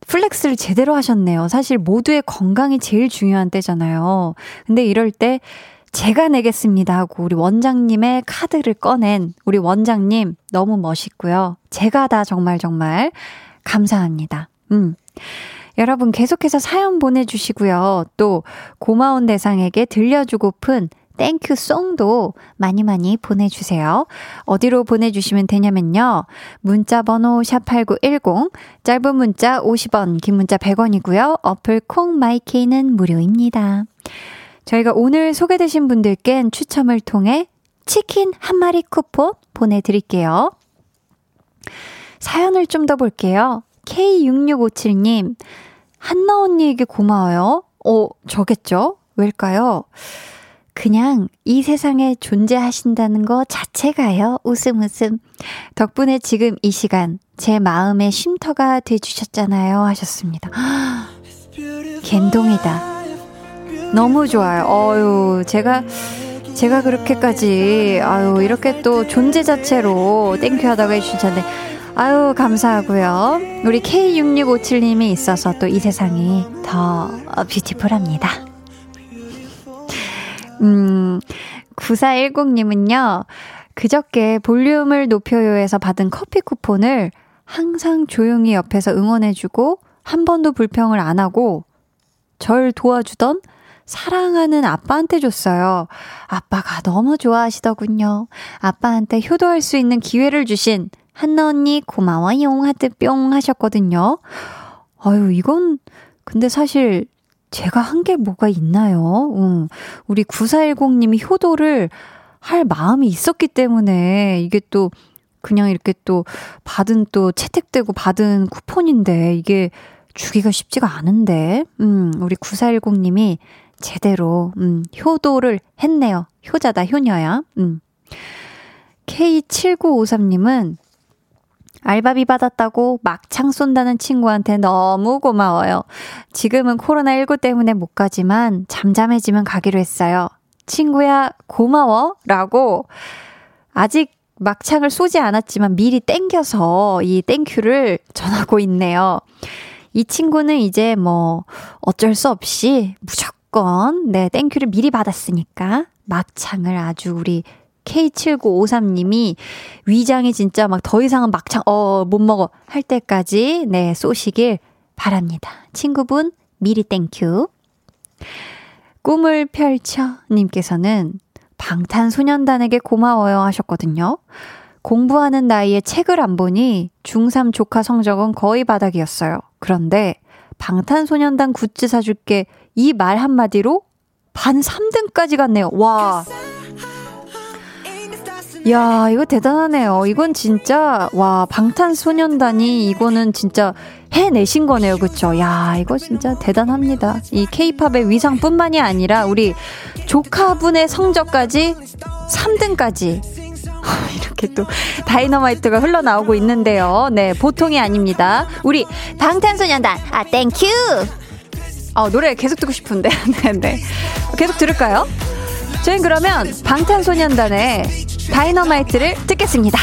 flex를 제대로 하셨네요. 사실 모두의 건강이 제일 중요한 때잖아요. 근데 이럴 때 제가 내겠습니다 하고 우리 원장님의 카드를 꺼낸 우리 원장님 너무 멋있고요. 제가 다 정말 정말 감사합니다. 음. 여러분 계속해서 사연 보내주시고요. 또 고마운 대상에게 들려주고픈 thank you song도 많이 많이 보내주세요. 어디로 보내주시면 되냐면요. 문자 번호 샵8910, 짧은 문자 50원, 긴 문자 100원이고요. 어플 콩 my K는 무료입니다. 저희가 오늘 소개되신 분들께 추첨을 통해 치킨 한 마리 쿠폰 보내드릴게요. 사연을 좀 더 볼게요. K6657님, 한나 언니에게 고마워요. 어, 저겠죠? 왜일까요? 그냥 이 세상에 존재하신다는 것 자체가요. 웃음 웃음. 덕분에 지금 이 시간 제 마음의 쉼터가 돼 주셨잖아요. 하셨습니다. [GASPS] 갬동이다. 너무 좋아요. 어유 제가 제가 그렇게까지 아유 이렇게 또 존재 자체로 thank you 하다가 해주셨는데 아유 감사하고요. 우리 K6657님이 있어서 또 이 세상이 더 뷰티풀합니다. 음 9410님은요. 그저께 볼륨을 높여요에서 받은 커피 쿠폰을 항상 조용히 옆에서 응원해주고 한 번도 불평을 안 하고 절 도와주던 사랑하는 아빠한테 줬어요. 아빠가 너무 좋아하시더군요. 아빠한테 효도할 수 있는 기회를 주신 한나 언니 고마워용 하트 뿅 하셨거든요. 아유, 이건 근데 사실 제가 한 게 뭐가 있나요? 음, 우리 9410님이 효도를 할 마음이 있었기 때문에 이게 또 그냥 이렇게 또 받은 또 채택되고 받은 쿠폰인데 이게 주기가 쉽지가 않은데, 음, 우리 9410님이 제대로, 음, 효도를 했네요. 효자다, 효녀야. 음. K7953님은 알바비 받았다고 막창 쏜다는 친구한테 너무 고마워요. 지금은 코로나19 때문에 못 가지만 잠잠해지면 가기로 했어요. 친구야, 고마워. 라고 아직 막창을 쏘지 않았지만 미리 땡겨서 이 땡큐를 전하고 있네요. 이 친구는 이제 뭐 어쩔 수 없이 무조건 네, thank you를 미리 받았으니까 막창을 아주 우리 K7953님이 위장이 진짜 막 더 이상은 막창, 어, 못 먹어. 할 때까지, 네, 쏘시길 바랍니다. 친구분, 미리 thank you. 꿈을 펼쳐 님께서는 방탄소년단에게 고마워요 하셨거든요. 공부하는 나이에 책을 안 보니 중3 조카 성적은 거의 바닥이었어요. 그런데 방탄소년단 굿즈 사줄게 이 말 한마디로 반 3등까지 갔네요. 와. 야, 이거 대단하네요. 이건 진짜, 와, 방탄소년단이 이거는 진짜 해내신 거네요. 그쵸? 야, 이거 진짜 대단합니다. 이 케이팝의 위상뿐만이 아니라 우리 조카분의 성적까지 3등까지. [LAUGHS] 이렇게 또 다이너마이트가 흘러나오고 있는데요. 네, 보통이 아닙니다. 우리 방탄소년단, 아, thank you! 어, 노래 계속 듣고 싶은데. [LAUGHS] 네, 네. 계속 들을까요? 저희 그러면 방탄소년단의 다이너마이트를 듣겠습니다.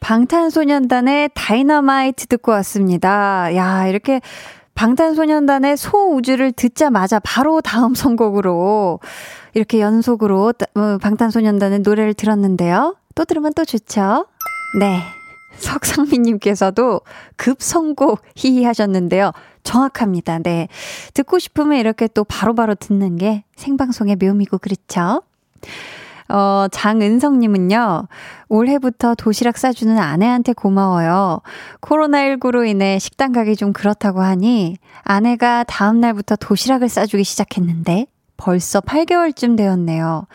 방탄소년단의 다이너마이트 듣고 왔습니다. 야, 이렇게 방탄소년단의 소우주를 듣자마자 바로 다음 선곡으로 이렇게 연속으로 어, 방탄소년단의 노래를 들었는데요. 또 들으면 또 좋죠? 네. 석상민님께서도 급선곡 히히 하셨는데요. 정확합니다. 네. 듣고 싶으면 이렇게 또 바로바로 바로 듣는 게 생방송의 묘미고 그렇죠? 어, 장은성님은요, 올해부터 도시락 싸주는 아내한테 고마워요. 코로나19로 인해 식당 가기 좀 그렇다고 하니, 아내가 다음날부터 도시락을 싸주기 시작했는데, 벌써 8개월쯤 되었네요.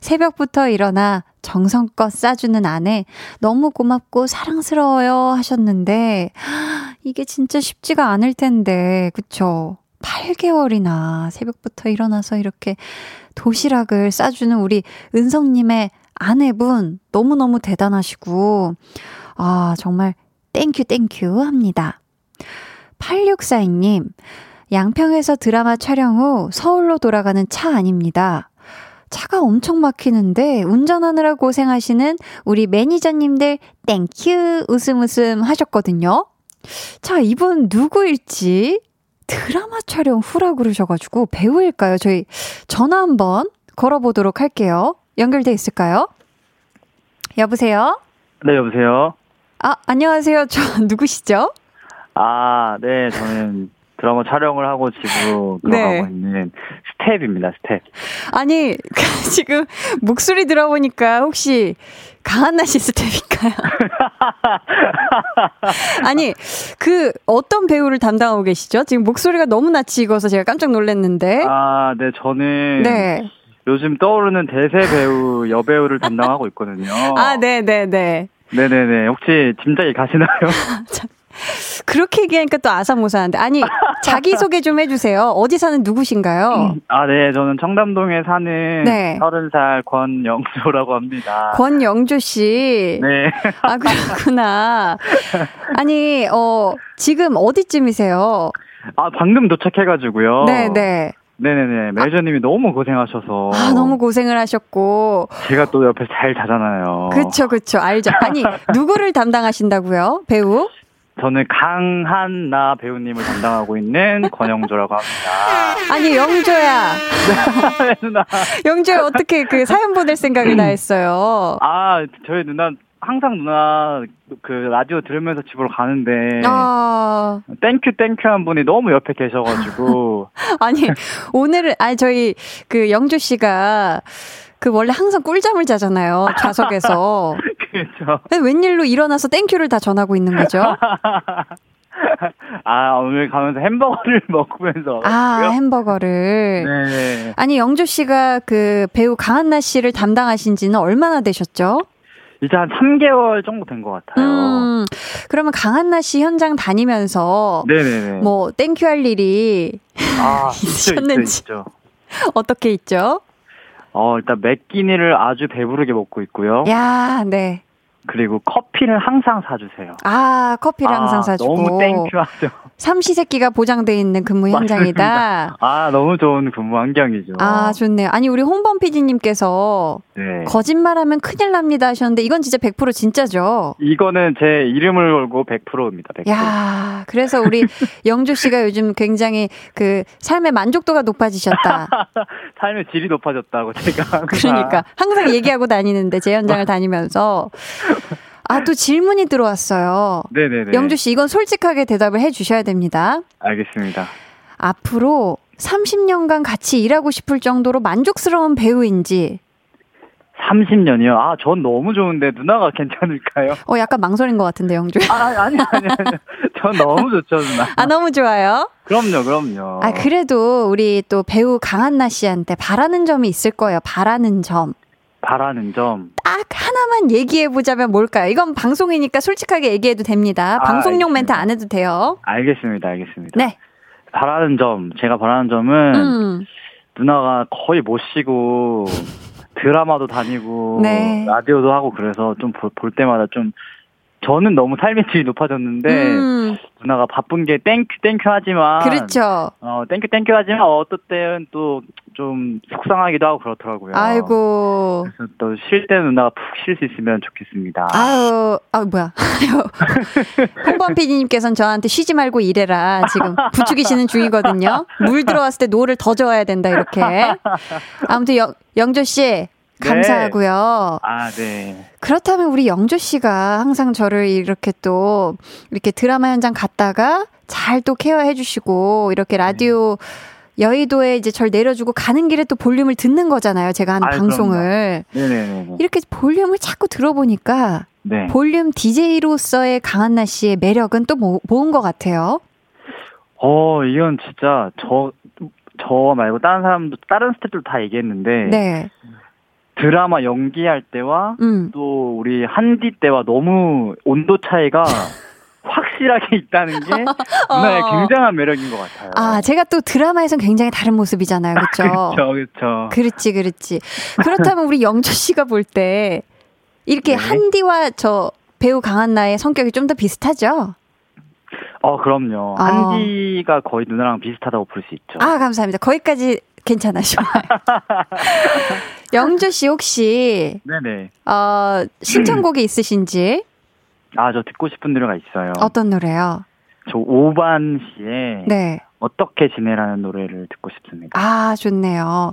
새벽부터 일어나 정성껏 싸주는 아내, 너무 고맙고 사랑스러워요 하셨는데, 이게 진짜 쉽지가 않을 텐데, 그쵸? 8개월이나 새벽부터 일어나서 이렇게 도시락을 싸주는 우리 은성님의 아내분 너무너무 대단하시고, 아, 정말 thank you thank you 합니다. 8642님, 양평에서 드라마 촬영 후 서울로 돌아가는 차 안입니다. 차가 엄청 막히는데 운전하느라 고생하시는 우리 매니저님들 thank you 웃음 웃음 하셨거든요. 자, 이분 누구일지 드라마 촬영 후라 그러셔가지고 배우일까요? 저희 전화 한번 걸어보도록 할게요. 연결돼 있을까요? 여보세요? 네, 여보세요? 아, 안녕하세요. 저 [LAUGHS] 누구시죠? 아, 네, 저는 드라마 촬영을 하고 집으로 네. 들어가고 네. 있는 스텝입니다, 스텝. 아니, [LAUGHS] 지금 목소리 들어보니까 혹시 강한나 씨 스텝인가요? [LAUGHS] 아니, 그 어떤 배우를 담당하고 계시죠? 지금 목소리가 너무 낯이 익어서 제가 깜짝 놀랐는데. 아, 네, 저는 네. 요즘 떠오르는 대세 배우, 여배우를 담당하고 있거든요. 아, 네, 네, 네. 네네네. 혹시 짐작이 가시나요? [LAUGHS] 그렇게 얘기하니까 또 아사모사한데. 아니, [LAUGHS] 자기 소개 좀 해주세요. 어디 사는 누구신가요? 아, 네. 저는 청담동에 사는 네. 30살 권영조라고 합니다. 권영조 씨. 네. 아, 그렇구나. 아니, 어, 지금 어디쯤이세요? 아, 방금 도착해가지고요. 네네. 네. 네네네. 매니저님이 아, 너무 고생하셔서. 아, 너무 고생을 하셨고. 제가 또 옆에서 잘 자잖아요. 그쵸, 그쵸. 알죠. 아니, 누구를 담당하신다고요? 배우? 저는 강한나 배우님을 담당하고 있는 [LAUGHS] 권영조라고 합니다. 아니 영조야. [LAUGHS] 네, 누나. 영조야 어떻게 그 사연 보낼 생각을 다 했어요? 아 저희 누나 항상 누나 그 라디오 들으면서 집으로 가는데 아... thank you thank you 한 분이 너무 옆에 계셔가지고 [LAUGHS] 아니 오늘은 아니 저희 그 영조 씨가 그 원래 항상 꿀잠을 자잖아요 [LAUGHS] 좌석에서 그렇죠. 웬일로 일어나서 thank you를 다 전하고 있는 거죠? [LAUGHS] 아, 오늘 가면서 햄버거를 [LAUGHS] 먹으면서. 아, 햄버거를. 네. 아니, 영조 씨가 그 배우 강한나 씨를 담당하신 지는 얼마나 되셨죠? 이제 한 3개월 정도 된 것 같아요. 음, 그러면 강한나 씨 현장 다니면서. 네네네. 뭐, thank you 할 일이. 아, 있었는지. 있죠, 있죠. 어떻게 있죠? 어, 일단 매 끼니를 아주 배부르게 먹고 있고요. 야, 네. 그리고 커피를 항상 사주세요. 아, 커피를 아, 항상 사주고. 너무 thank you하죠. 삼시세끼가 보장돼 있는 근무 [LAUGHS] 현장이다. 아, 너무 좋은 근무 환경이죠. 아, 좋네요. 아니, 우리 홍범 PD님께서 네. 거짓말하면 큰일 납니다 하셨는데 이건 진짜 100% 진짜죠? 이거는 제 이름을 걸고 100%입니다. 100%. 야, 그래서 우리 [LAUGHS] 영주 씨가 요즘 굉장히 그 삶의 만족도가 높아지셨다. [LAUGHS] 삶의 질이 높아졌다고 제가. 그러니까 항상 얘기하고 다니는데 제 현장을 다니면서 아, 또 질문이 들어왔어요. 네네네. 영주 씨, 이건 솔직하게 대답을 해 주셔야 됩니다. 알겠습니다. 앞으로 30년간 같이 일하고 싶을 정도로 만족스러운 배우인지 30년이요? 아, 전 너무 좋은데 누나가 괜찮을까요? 어, 약간 망설인 것 같은데, 영주. 아, 아니, 아니, 아니. 전 너무 좋죠, 누나. 아, 너무 좋아요? 그럼요, 그럼요. 아, 그래도 우리 또 배우 강한나 씨한테 바라는 점이 있을 거예요. 바라는 점. 바라는 점. 딱 하나만 얘기해 보자면 뭘까요? 이건 방송이니까 솔직하게 얘기해도 됩니다. 아, 방송용 알겠습니다. 멘트 안 해도 돼요. 알겠습니다, 알겠습니다. 네. 바라는 점, 제가 바라는 점은 음. 누나가 거의 못 쉬고 드라마도 다니고 네. 라디오도 하고 그래서 좀 볼 때마다 좀 저는 너무 삶의 질이 높아졌는데 음. 누나가 바쁜 게 thank you thank you 하지만 그렇죠. 어 thank you thank you 하지만 어떨 때는 또 좀 속상하기도 하고 그렇더라고요. 아이고. 그래서 또 쉴 때는 누나가 푹 쉴 수 있으면 좋겠습니다. 아유, 아 뭐야. [LAUGHS] 홍범 PD님께서는 저한테 쉬지 말고 일해라 지금 부추기시는 중이거든요. 물 들어왔을 때 노를 더 저어야 된다 이렇게. 아무튼 영, 영조 씨 네. 감사하고요. 아, 네. 그렇다면 우리 영조 씨가 항상 저를 이렇게 또 이렇게 드라마 현장 갔다가 잘 또 케어해 주시고 이렇게 라디오 네. 여의도에 이제 절 내려주고 가는 길에 또 볼륨을 듣는 거잖아요. 제가 하는 아, 방송을. 네네네. 이렇게 볼륨을 자꾸 들어보니까 네. 볼륨 DJ로서의 강한나 씨의 매력은 또 뭐, 뭔 것 같아요? 어, 이건 진짜 저, 저 말고 다른 사람도, 다른 스태프들 다 얘기했는데. 네. 드라마 연기할 때와 음. 또 우리 한디 때와 너무 온도 차이가 [LAUGHS] 확실하게 있다는 게 [LAUGHS] 누나의 어. 굉장한 매력인 것 같아요. 아, 제가 또 드라마에선 굉장히 다른 모습이잖아요. 그렇죠? 그렇죠. 그렇죠. 그렇지, 그렇지. 그렇다면 우리 영조 씨가 볼 때 이렇게 네. 한디와 저 배우 강한나의 성격이 좀 더 비슷하죠? 어, 그럼요. 어. 한디가 거의 누나랑 비슷하다고 볼 수 있죠. 아, 감사합니다. 거기까지 괜찮아요. [LAUGHS] 영주 씨 혹시 네네. 어, 신청곡이 있으신지? 아, 저 듣고 싶은 노래가 있어요. 어떤 노래요? 저 오반 씨의 네. 어떻게 지내라는 노래를 듣고 싶습니다. 아, 좋네요.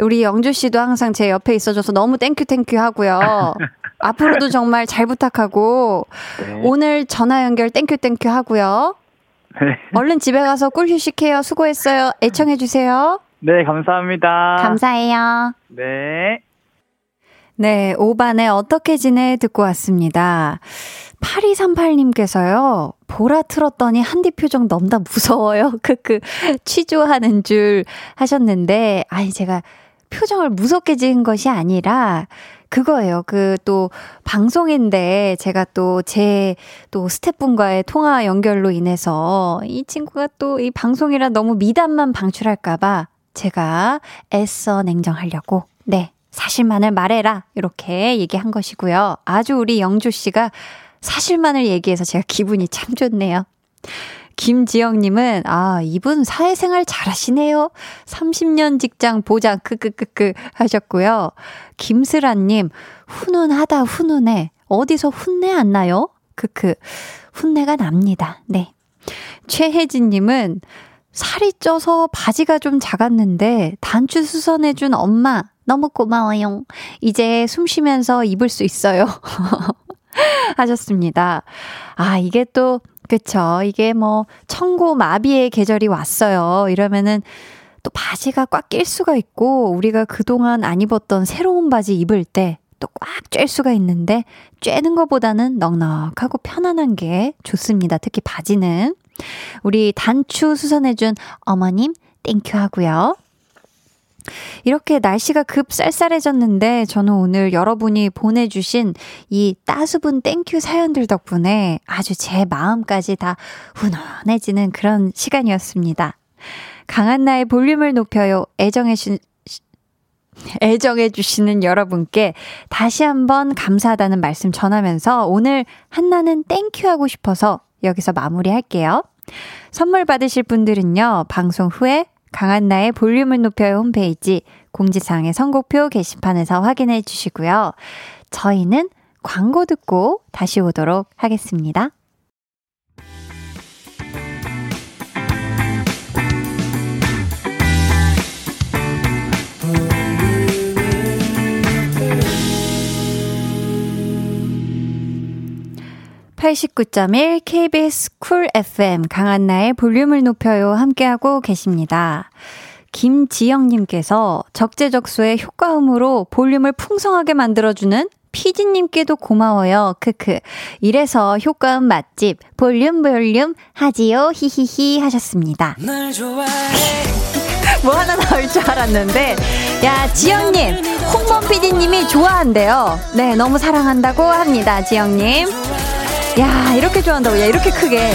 우리 영주 씨도 항상 제 옆에 있어줘서 너무 thank you thank you 하고요. [LAUGHS] 앞으로도 정말 잘 부탁하고 네. 오늘 전화 연결 thank you thank you 하고요. 네. 얼른 집에 가서 꿀 휴식해요. 수고했어요. 애청해 주세요. 네, 감사합니다. 감사해요. 네. 네, 오반의 어떻게 지내 듣고 왔습니다. 8238님께서요, 보라 틀었더니 한디 표정 넘다 무서워요. 크크, [LAUGHS] 취조하는 줄 하셨는데, 아니, 제가 표정을 무섭게 지은 것이 아니라, 그거예요. 그 또 방송인데 제가 또 제또 또 스태프분과의 통화 연결로 인해서 이 친구가 또 이 방송이라 너무 미담만 방출할까봐 제가 애써 냉정하려고, 네, 사실만을 말해라. 이렇게 얘기한 것이고요. 아주 우리 영주 씨가 사실만을 얘기해서 제가 기분이 참 좋네요. 김지영님은, 아, 이분 사회생활 잘하시네요. 30년 직장 보장, 크크크크 하셨고요. 김슬아님, 훈훈하다, 훈훈해. 어디서 훈내 안 나요? 크크. 훈내가 납니다. 네. 최혜진님은, 살이 쪄서 바지가 좀 작았는데 단추 수선해준 엄마 너무 고마워요. 이제 숨 쉬면서 입을 수 있어요. [LAUGHS] 하셨습니다. 아, 이게 또, 그쵸. 이게 뭐, 천고마비의 계절이 왔어요. 이러면은 또 바지가 꽉 낄 수가 있고, 우리가 그동안 안 입었던 새로운 바지 입을 때 또 꽉 쬐 수가 있는데, 쬐는 것보다는 넉넉하고 편안한 게 좋습니다. 특히 바지는. 우리 단추 수선해준 어머님, thank you 하고요. 이렇게 날씨가 급 쌀쌀해졌는데 저는 오늘 여러분이 보내주신 이 따스운 thank you 사연들 덕분에 아주 제 마음까지 다 훈훈해지는 그런 시간이었습니다. 강한나의 볼륨을 높여요. 애정해 주, 애정해 주시는 여러분께 다시 한번 감사하다는 말씀 전하면서 오늘 한나는 thank you 하고 싶어서 여기서 마무리할게요. 선물 받으실 분들은요, 방송 후에 강한나의 볼륨을 높여요 홈페이지 공지사항의 선곡표 게시판에서 확인해 주시고요. 저희는 광고 듣고 다시 오도록 하겠습니다. 89.1 KBS 쿨 FM 강한나의 볼륨을 높여요 함께하고 계십니다. 김지영님께서 적재적소의 효과음으로 볼륨을 풍성하게 만들어주는 피디님께도 고마워요. 크크. 이래서 효과음 맛집 볼륨 볼륨 하지요 히히히 하셨습니다. 뭐 하나 나올 줄 알았는데 야 지영님 홍범 피디님이 좋아한대요. 네 너무 사랑한다고 합니다 지영님. 야 이렇게 좋아한다고 야 이렇게 크게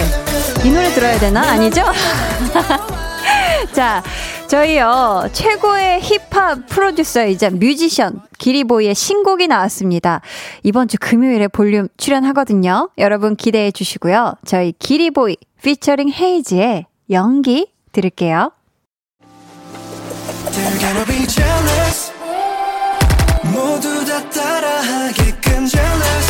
이 노래 들어야 되나 아니죠? [LAUGHS] 자 저희요, 최고의 힙합 프로듀서이자 뮤지션, 기리보이의 신곡이 나왔습니다. 이번 주 금요일에 볼륨 출연하거든요. 여러분 기대해 주시고요. 저희 기리보이 피처링 헤이즈의 연기 들을게요. 모두 다 따라하게끔 jealous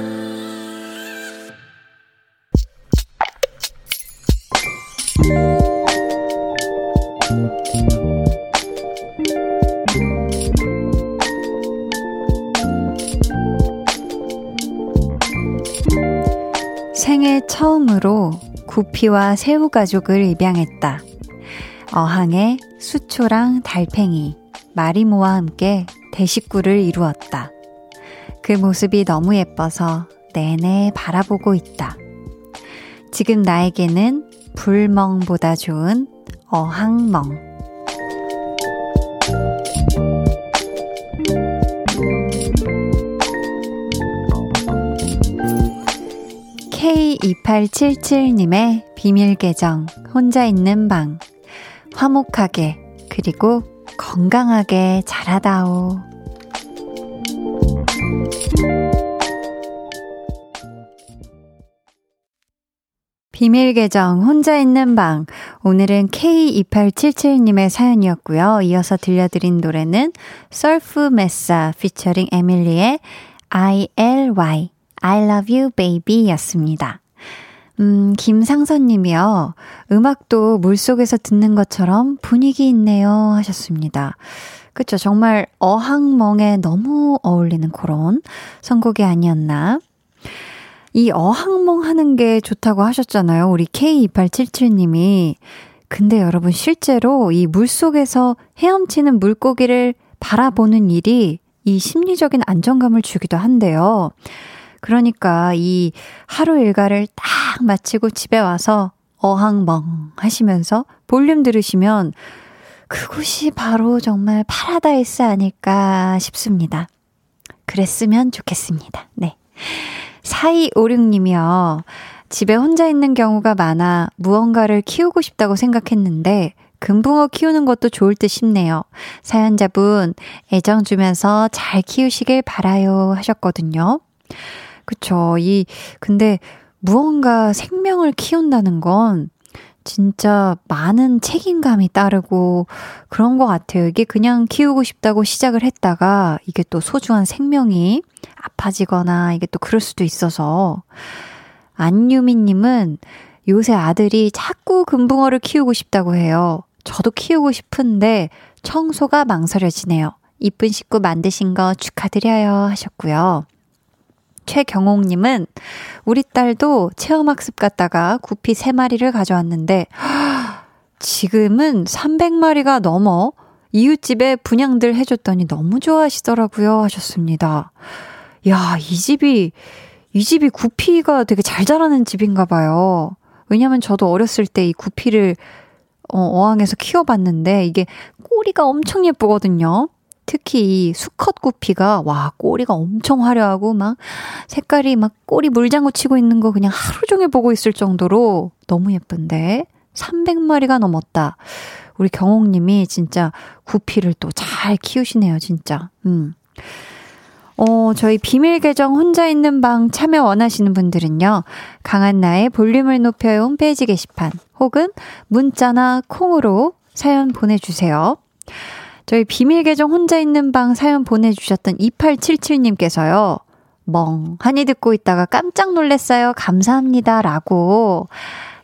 처음으로 구피와 새우 가족을 입양했다. 어항에 수초랑 달팽이, 마리모와 함께 대식구를 이루었다. 그 모습이 너무 예뻐서 내내 바라보고 있다. 지금 나에게는 불멍보다 좋은 어항멍. K2877님의 비밀 계정, 혼자 있는 방. 화목하게, 그리고 건강하게 자라다오. 비밀 계정 혼자 있는 방 오늘은 K2877님의 사연이었고요. 이어서 들려드린 노래는 설프 메사 피처링 에밀리의 ILY I love you baby 였습니다. 음, 김상선 님이요. 음악도 물속에서 듣는 것처럼 분위기 있네요 하셨습니다. 그쵸. 정말 어항멍에 너무 어울리는 그런 선곡이 아니었나. 이 어항멍 하는 게 좋다고 하셨잖아요. 우리 K2877님이. 근데 여러분 실제로 이 물속에서 헤엄치는 물고기를 바라보는 일이 이 심리적인 안정감을 주기도 한데요. 그러니까 이 하루 일과를 딱 마치고 집에 와서 어항멍 하시면서 볼륨 들으시면 그곳이 바로 정말 파라다이스 아닐까 싶습니다. 그랬으면 좋겠습니다. 네. 4256님이요. 집에 혼자 있는 경우가 많아 무언가를 키우고 싶다고 생각했는데 금붕어 키우는 것도 좋을 듯 싶네요. 사연자분 애정 주면서 잘 키우시길 바라요 하셨거든요. 그쵸. 이, 근데 무언가 생명을 키운다는 건 진짜 많은 책임감이 따르고 그런 것 같아요. 이게 그냥 키우고 싶다고 시작을 했다가 이게 또 소중한 생명이 아파지거나 이게 또 그럴 수도 있어서 안유미님은 요새 아들이 자꾸 금붕어를 키우고 싶다고 해요. 저도 키우고 싶은데 청소가 망설여지네요. 이쁜 식구 만드신 거 축하드려요 하셨고요. 최경옥님은 우리 딸도 체험학습 갔다가 구피 3마리를 가져왔는데 지금은 300마리가 넘어 이웃집에 분양들 해줬더니 너무 좋아하시더라고요 하셨습니다. 야, 이 집이, 이 집이 구피가 되게 잘 자라는 집인가 봐요. 왜냐면 저도 어렸을 때 이 구피를 어, 어항에서 키워봤는데 이게 꼬리가 엄청 예쁘거든요. 특히 이 수컷 구피가 와 꼬리가 엄청 화려하고 막 색깔이 막 꼬리 물장구 치고 있는 거 그냥 하루 종일 보고 있을 정도로 너무 예쁜데 300마리가 넘었다. 우리 경옥님이 진짜 구피를 또 잘 키우시네요, 진짜. 음. 어, 저희 비밀 계정 혼자 있는 방 참여 원하시는 분들은요. 강한나의 볼륨을 높여요 홈페이지 게시판 혹은 문자나 콩으로 사연 보내주세요. 저희 비밀 계정 혼자 있는 방 사연 보내주셨던 2877님께서요. 멍하니 듣고 있다가 깜짝 놀랐어요. 감사합니다. 라고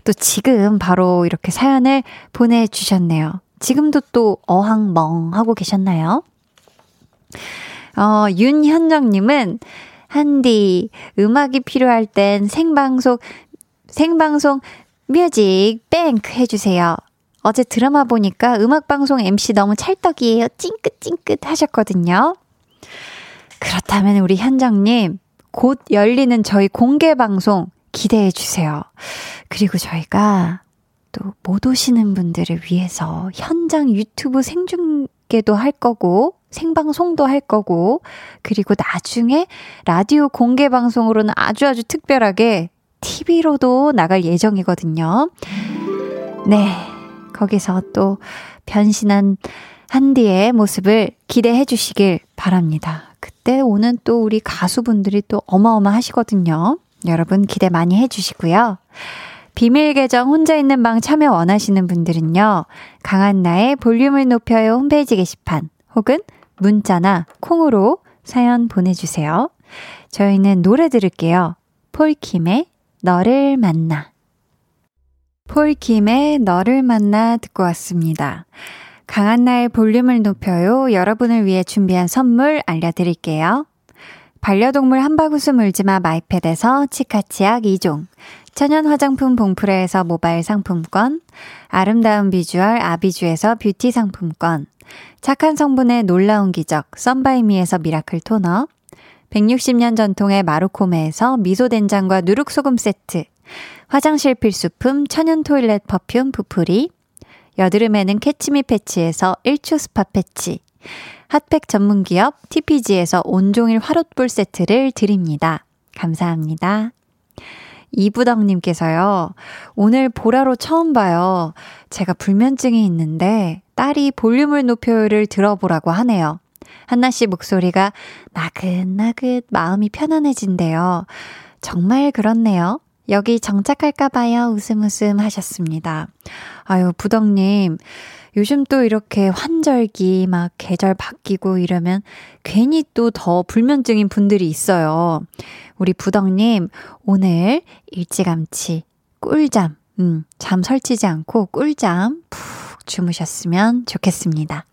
또 지금 바로 이렇게 사연을 보내주셨네요. 지금도 또 어항 멍 하고 계셨나요? 어, 윤현정님은, 한디, 음악이 필요할 땐 생방송, 생방송 뮤직 뱅크 해주세요. 어제 드라마 보니까 음악방송 MC 너무 찰떡이에요. 찡긋찡긋 하셨거든요. 그렇다면 우리 현정님, 곧 열리는 저희 공개방송 기대해 주세요. 그리고 저희가 또 못 오시는 분들을 위해서 현장 유튜브 생중계도 할 거고, 생방송도 할 거고, 그리고 나중에 라디오 공개 방송으로는 아주 아주 특별하게 TV로도 나갈 예정이거든요. 네. 거기서 또 변신한 한디의 모습을 기대해 주시길 바랍니다. 그때 오는 또 우리 가수분들이 또 어마어마하시거든요. 여러분 기대 많이 해 주시고요. 비밀 계정 혼자 있는 방 참여 원하시는 분들은요. 강한나의 볼륨을 높여요 홈페이지 게시판 혹은 문자나 콩으로 사연 보내주세요. 저희는 노래 들을게요. 폴킴의 너를 만나. 폴킴의 너를 만나 듣고 왔습니다. 강한나의 볼륨을 높여요. 여러분을 위해 준비한 선물 알려드릴게요. 반려동물 한바구스 물지마 마이패드에서 치카치약 2종, 천연 화장품 봉프레에서 모바일 상품권, 아름다운 비주얼 아비주에서 뷰티 상품권, 착한 성분의 놀라운 기적 썬바이미에서 miracle 토너, 160년 전통의 마루코메에서 미소된장과 누룩소금 세트, 화장실 필수품 천연 toilet perfume 부풀이, 여드름에는 캐치미 패치에서 1초 스파 패치, 핫팩 전문 기업 TPG에서 온종일 화롯불 세트를 드립니다. 감사합니다. 이부덕님께서요, 오늘 보라로 처음 봐요. 제가 불면증이 있는데 딸이 볼륨을 높여요를 들어보라고 하네요. 한나 씨 목소리가 나긋나긋 마음이 편안해진대요. 정말 그렇네요. 여기 정착할까봐요. 웃음 웃음 하셨습니다. 아유, 부덕님. 요즘 또 이렇게 환절기, 막 계절 바뀌고 이러면 괜히 또 더 불면증인 분들이 있어요. 우리 부덕님, 오늘 일찌감치 꿀잠, 음, 잠 설치지 않고 꿀잠 푹 주무셨으면 좋겠습니다.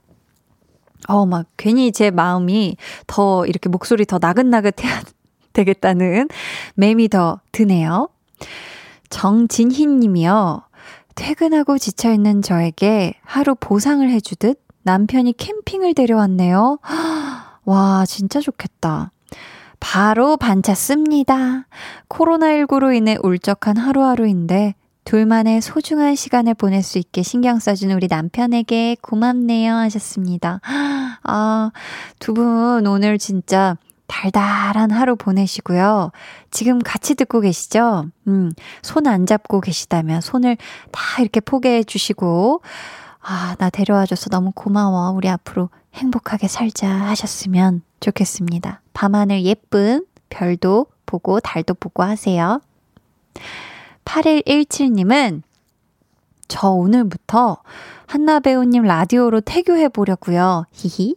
어, 막 괜히 제 마음이 더 이렇게 목소리 더 나긋나긋해야 [LAUGHS] 되겠다는 맴이 더 드네요. 정진희 님이요. 퇴근하고 지쳐있는 저에게 하루 보상을 해주듯 남편이 캠핑을 데려왔네요. [GASPS] 와, 진짜 좋겠다. 바로 반차 씁니다. 코로나19로 인해 울적한 하루하루인데 둘만의 소중한 시간을 보낼 수 있게 신경 써준 우리 남편에게 고맙네요 하셨습니다. [GASPS] 아, 두 분 오늘 진짜 달달한 하루 보내시고요. 지금 같이 듣고 계시죠? 음, 손 안 잡고 계시다면 손을 다 이렇게 포개해 주시고, 아, 나 데려와줘서 너무 고마워. 우리 앞으로 행복하게 살자 하셨으면 좋겠습니다. 밤하늘 예쁜 별도 보고 달도 보고 하세요. 8117님은 저 오늘부터 한나 배우님 라디오로 태교해 보려고요. 히히.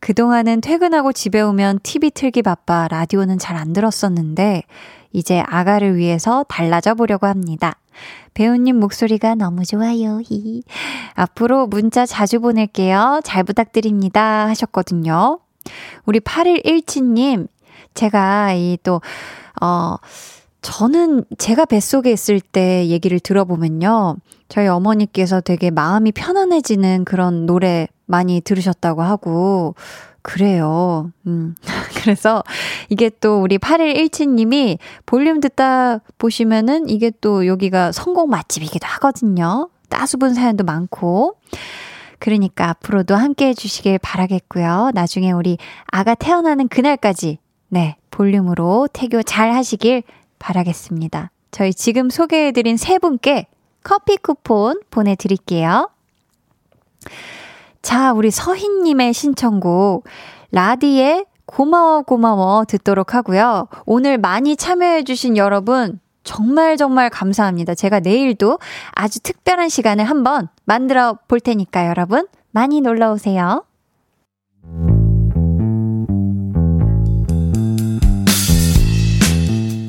그동안은 퇴근하고 집에 오면 TV 틀기 바빠 라디오는 잘 안 들었었는데 이제 아가를 위해서 달라져 보려고 합니다. 배우님 목소리가 너무 좋아요. 히히. 앞으로 문자 자주 보낼게요. 잘 부탁드립니다. 하셨거든요. 우리 8117님, 제가 이 또, 어, 저는 제가 뱃속에 있을 때 얘기를 들어보면요. 저희 어머니께서 되게 마음이 편안해지는 그런 노래 많이 들으셨다고 하고, 그래요. 음. [LAUGHS] 그래서 이게 또 우리 8117님이 볼륨 듣다 보시면은 이게 또 여기가 성공 맛집이기도 하거든요. 따수분 사연도 많고. 그러니까 앞으로도 함께 해주시길 바라겠고요. 나중에 우리 아가 태어나는 그날까지, 네, 볼륨으로 태교 잘 하시길 바라겠습니다. 저희 지금 소개해드린 세 분께 커피 쿠폰 보내드릴게요. 자, 우리 서희님의 신청곡, 라디의 고마워, 고마워 듣도록 하고요. 오늘 많이 참여해주신 여러분, 정말 정말 감사합니다. 제가 내일도 아주 특별한 시간을 한번 만들어 볼 테니까 여러분, 많이 놀러 오세요.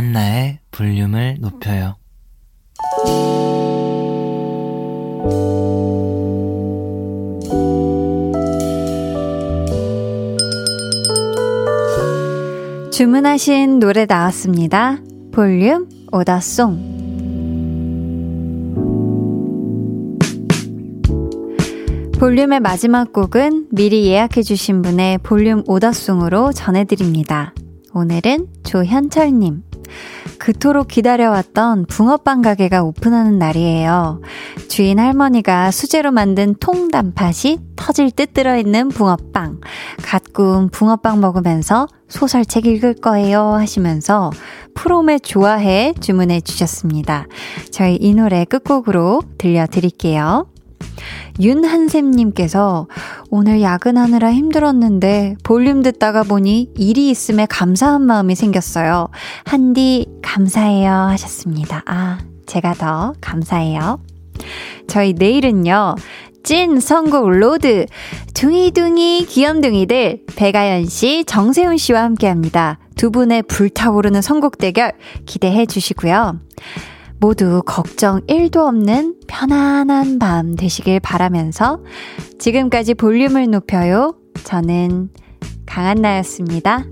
한나의 볼륨을 높여요 주문하신 노래 나왔습니다. 볼륨 오다송 볼륨의 마지막 곡은 미리 예약해주신 분의 볼륨 오더송으로 전해드립니다. 오늘은 조현철님. 그토록 기다려왔던 붕어빵 가게가 오픈하는 날이에요. 주인 할머니가 수제로 만든 통단팥이 터질 듯 들어있는 붕어빵. 갓 구운 붕어빵 먹으면서 소설책 읽을 거예요 하시면서 프롬의 좋아해 주문해 주셨습니다. 저희 이 노래 끝곡으로 들려드릴게요. 윤한샘님께서 오늘 야근하느라 힘들었는데 볼륨 듣다가 보니 일이 있음에 감사한 마음이 생겼어요. 한디 감사해요 하셨습니다. 아, 제가 더 감사해요. 저희 내일은요. 찐 선곡 로드 둥이둥이 귀염둥이들 배가연 씨, 정세훈 씨와 함께합니다. 두 분의 불타오르는 선곡 대결 기대해 주시고요. 모두 걱정 1도 없는 편안한 밤 되시길 바라면서 지금까지 볼륨을 높여요. 저는 강한나였습니다.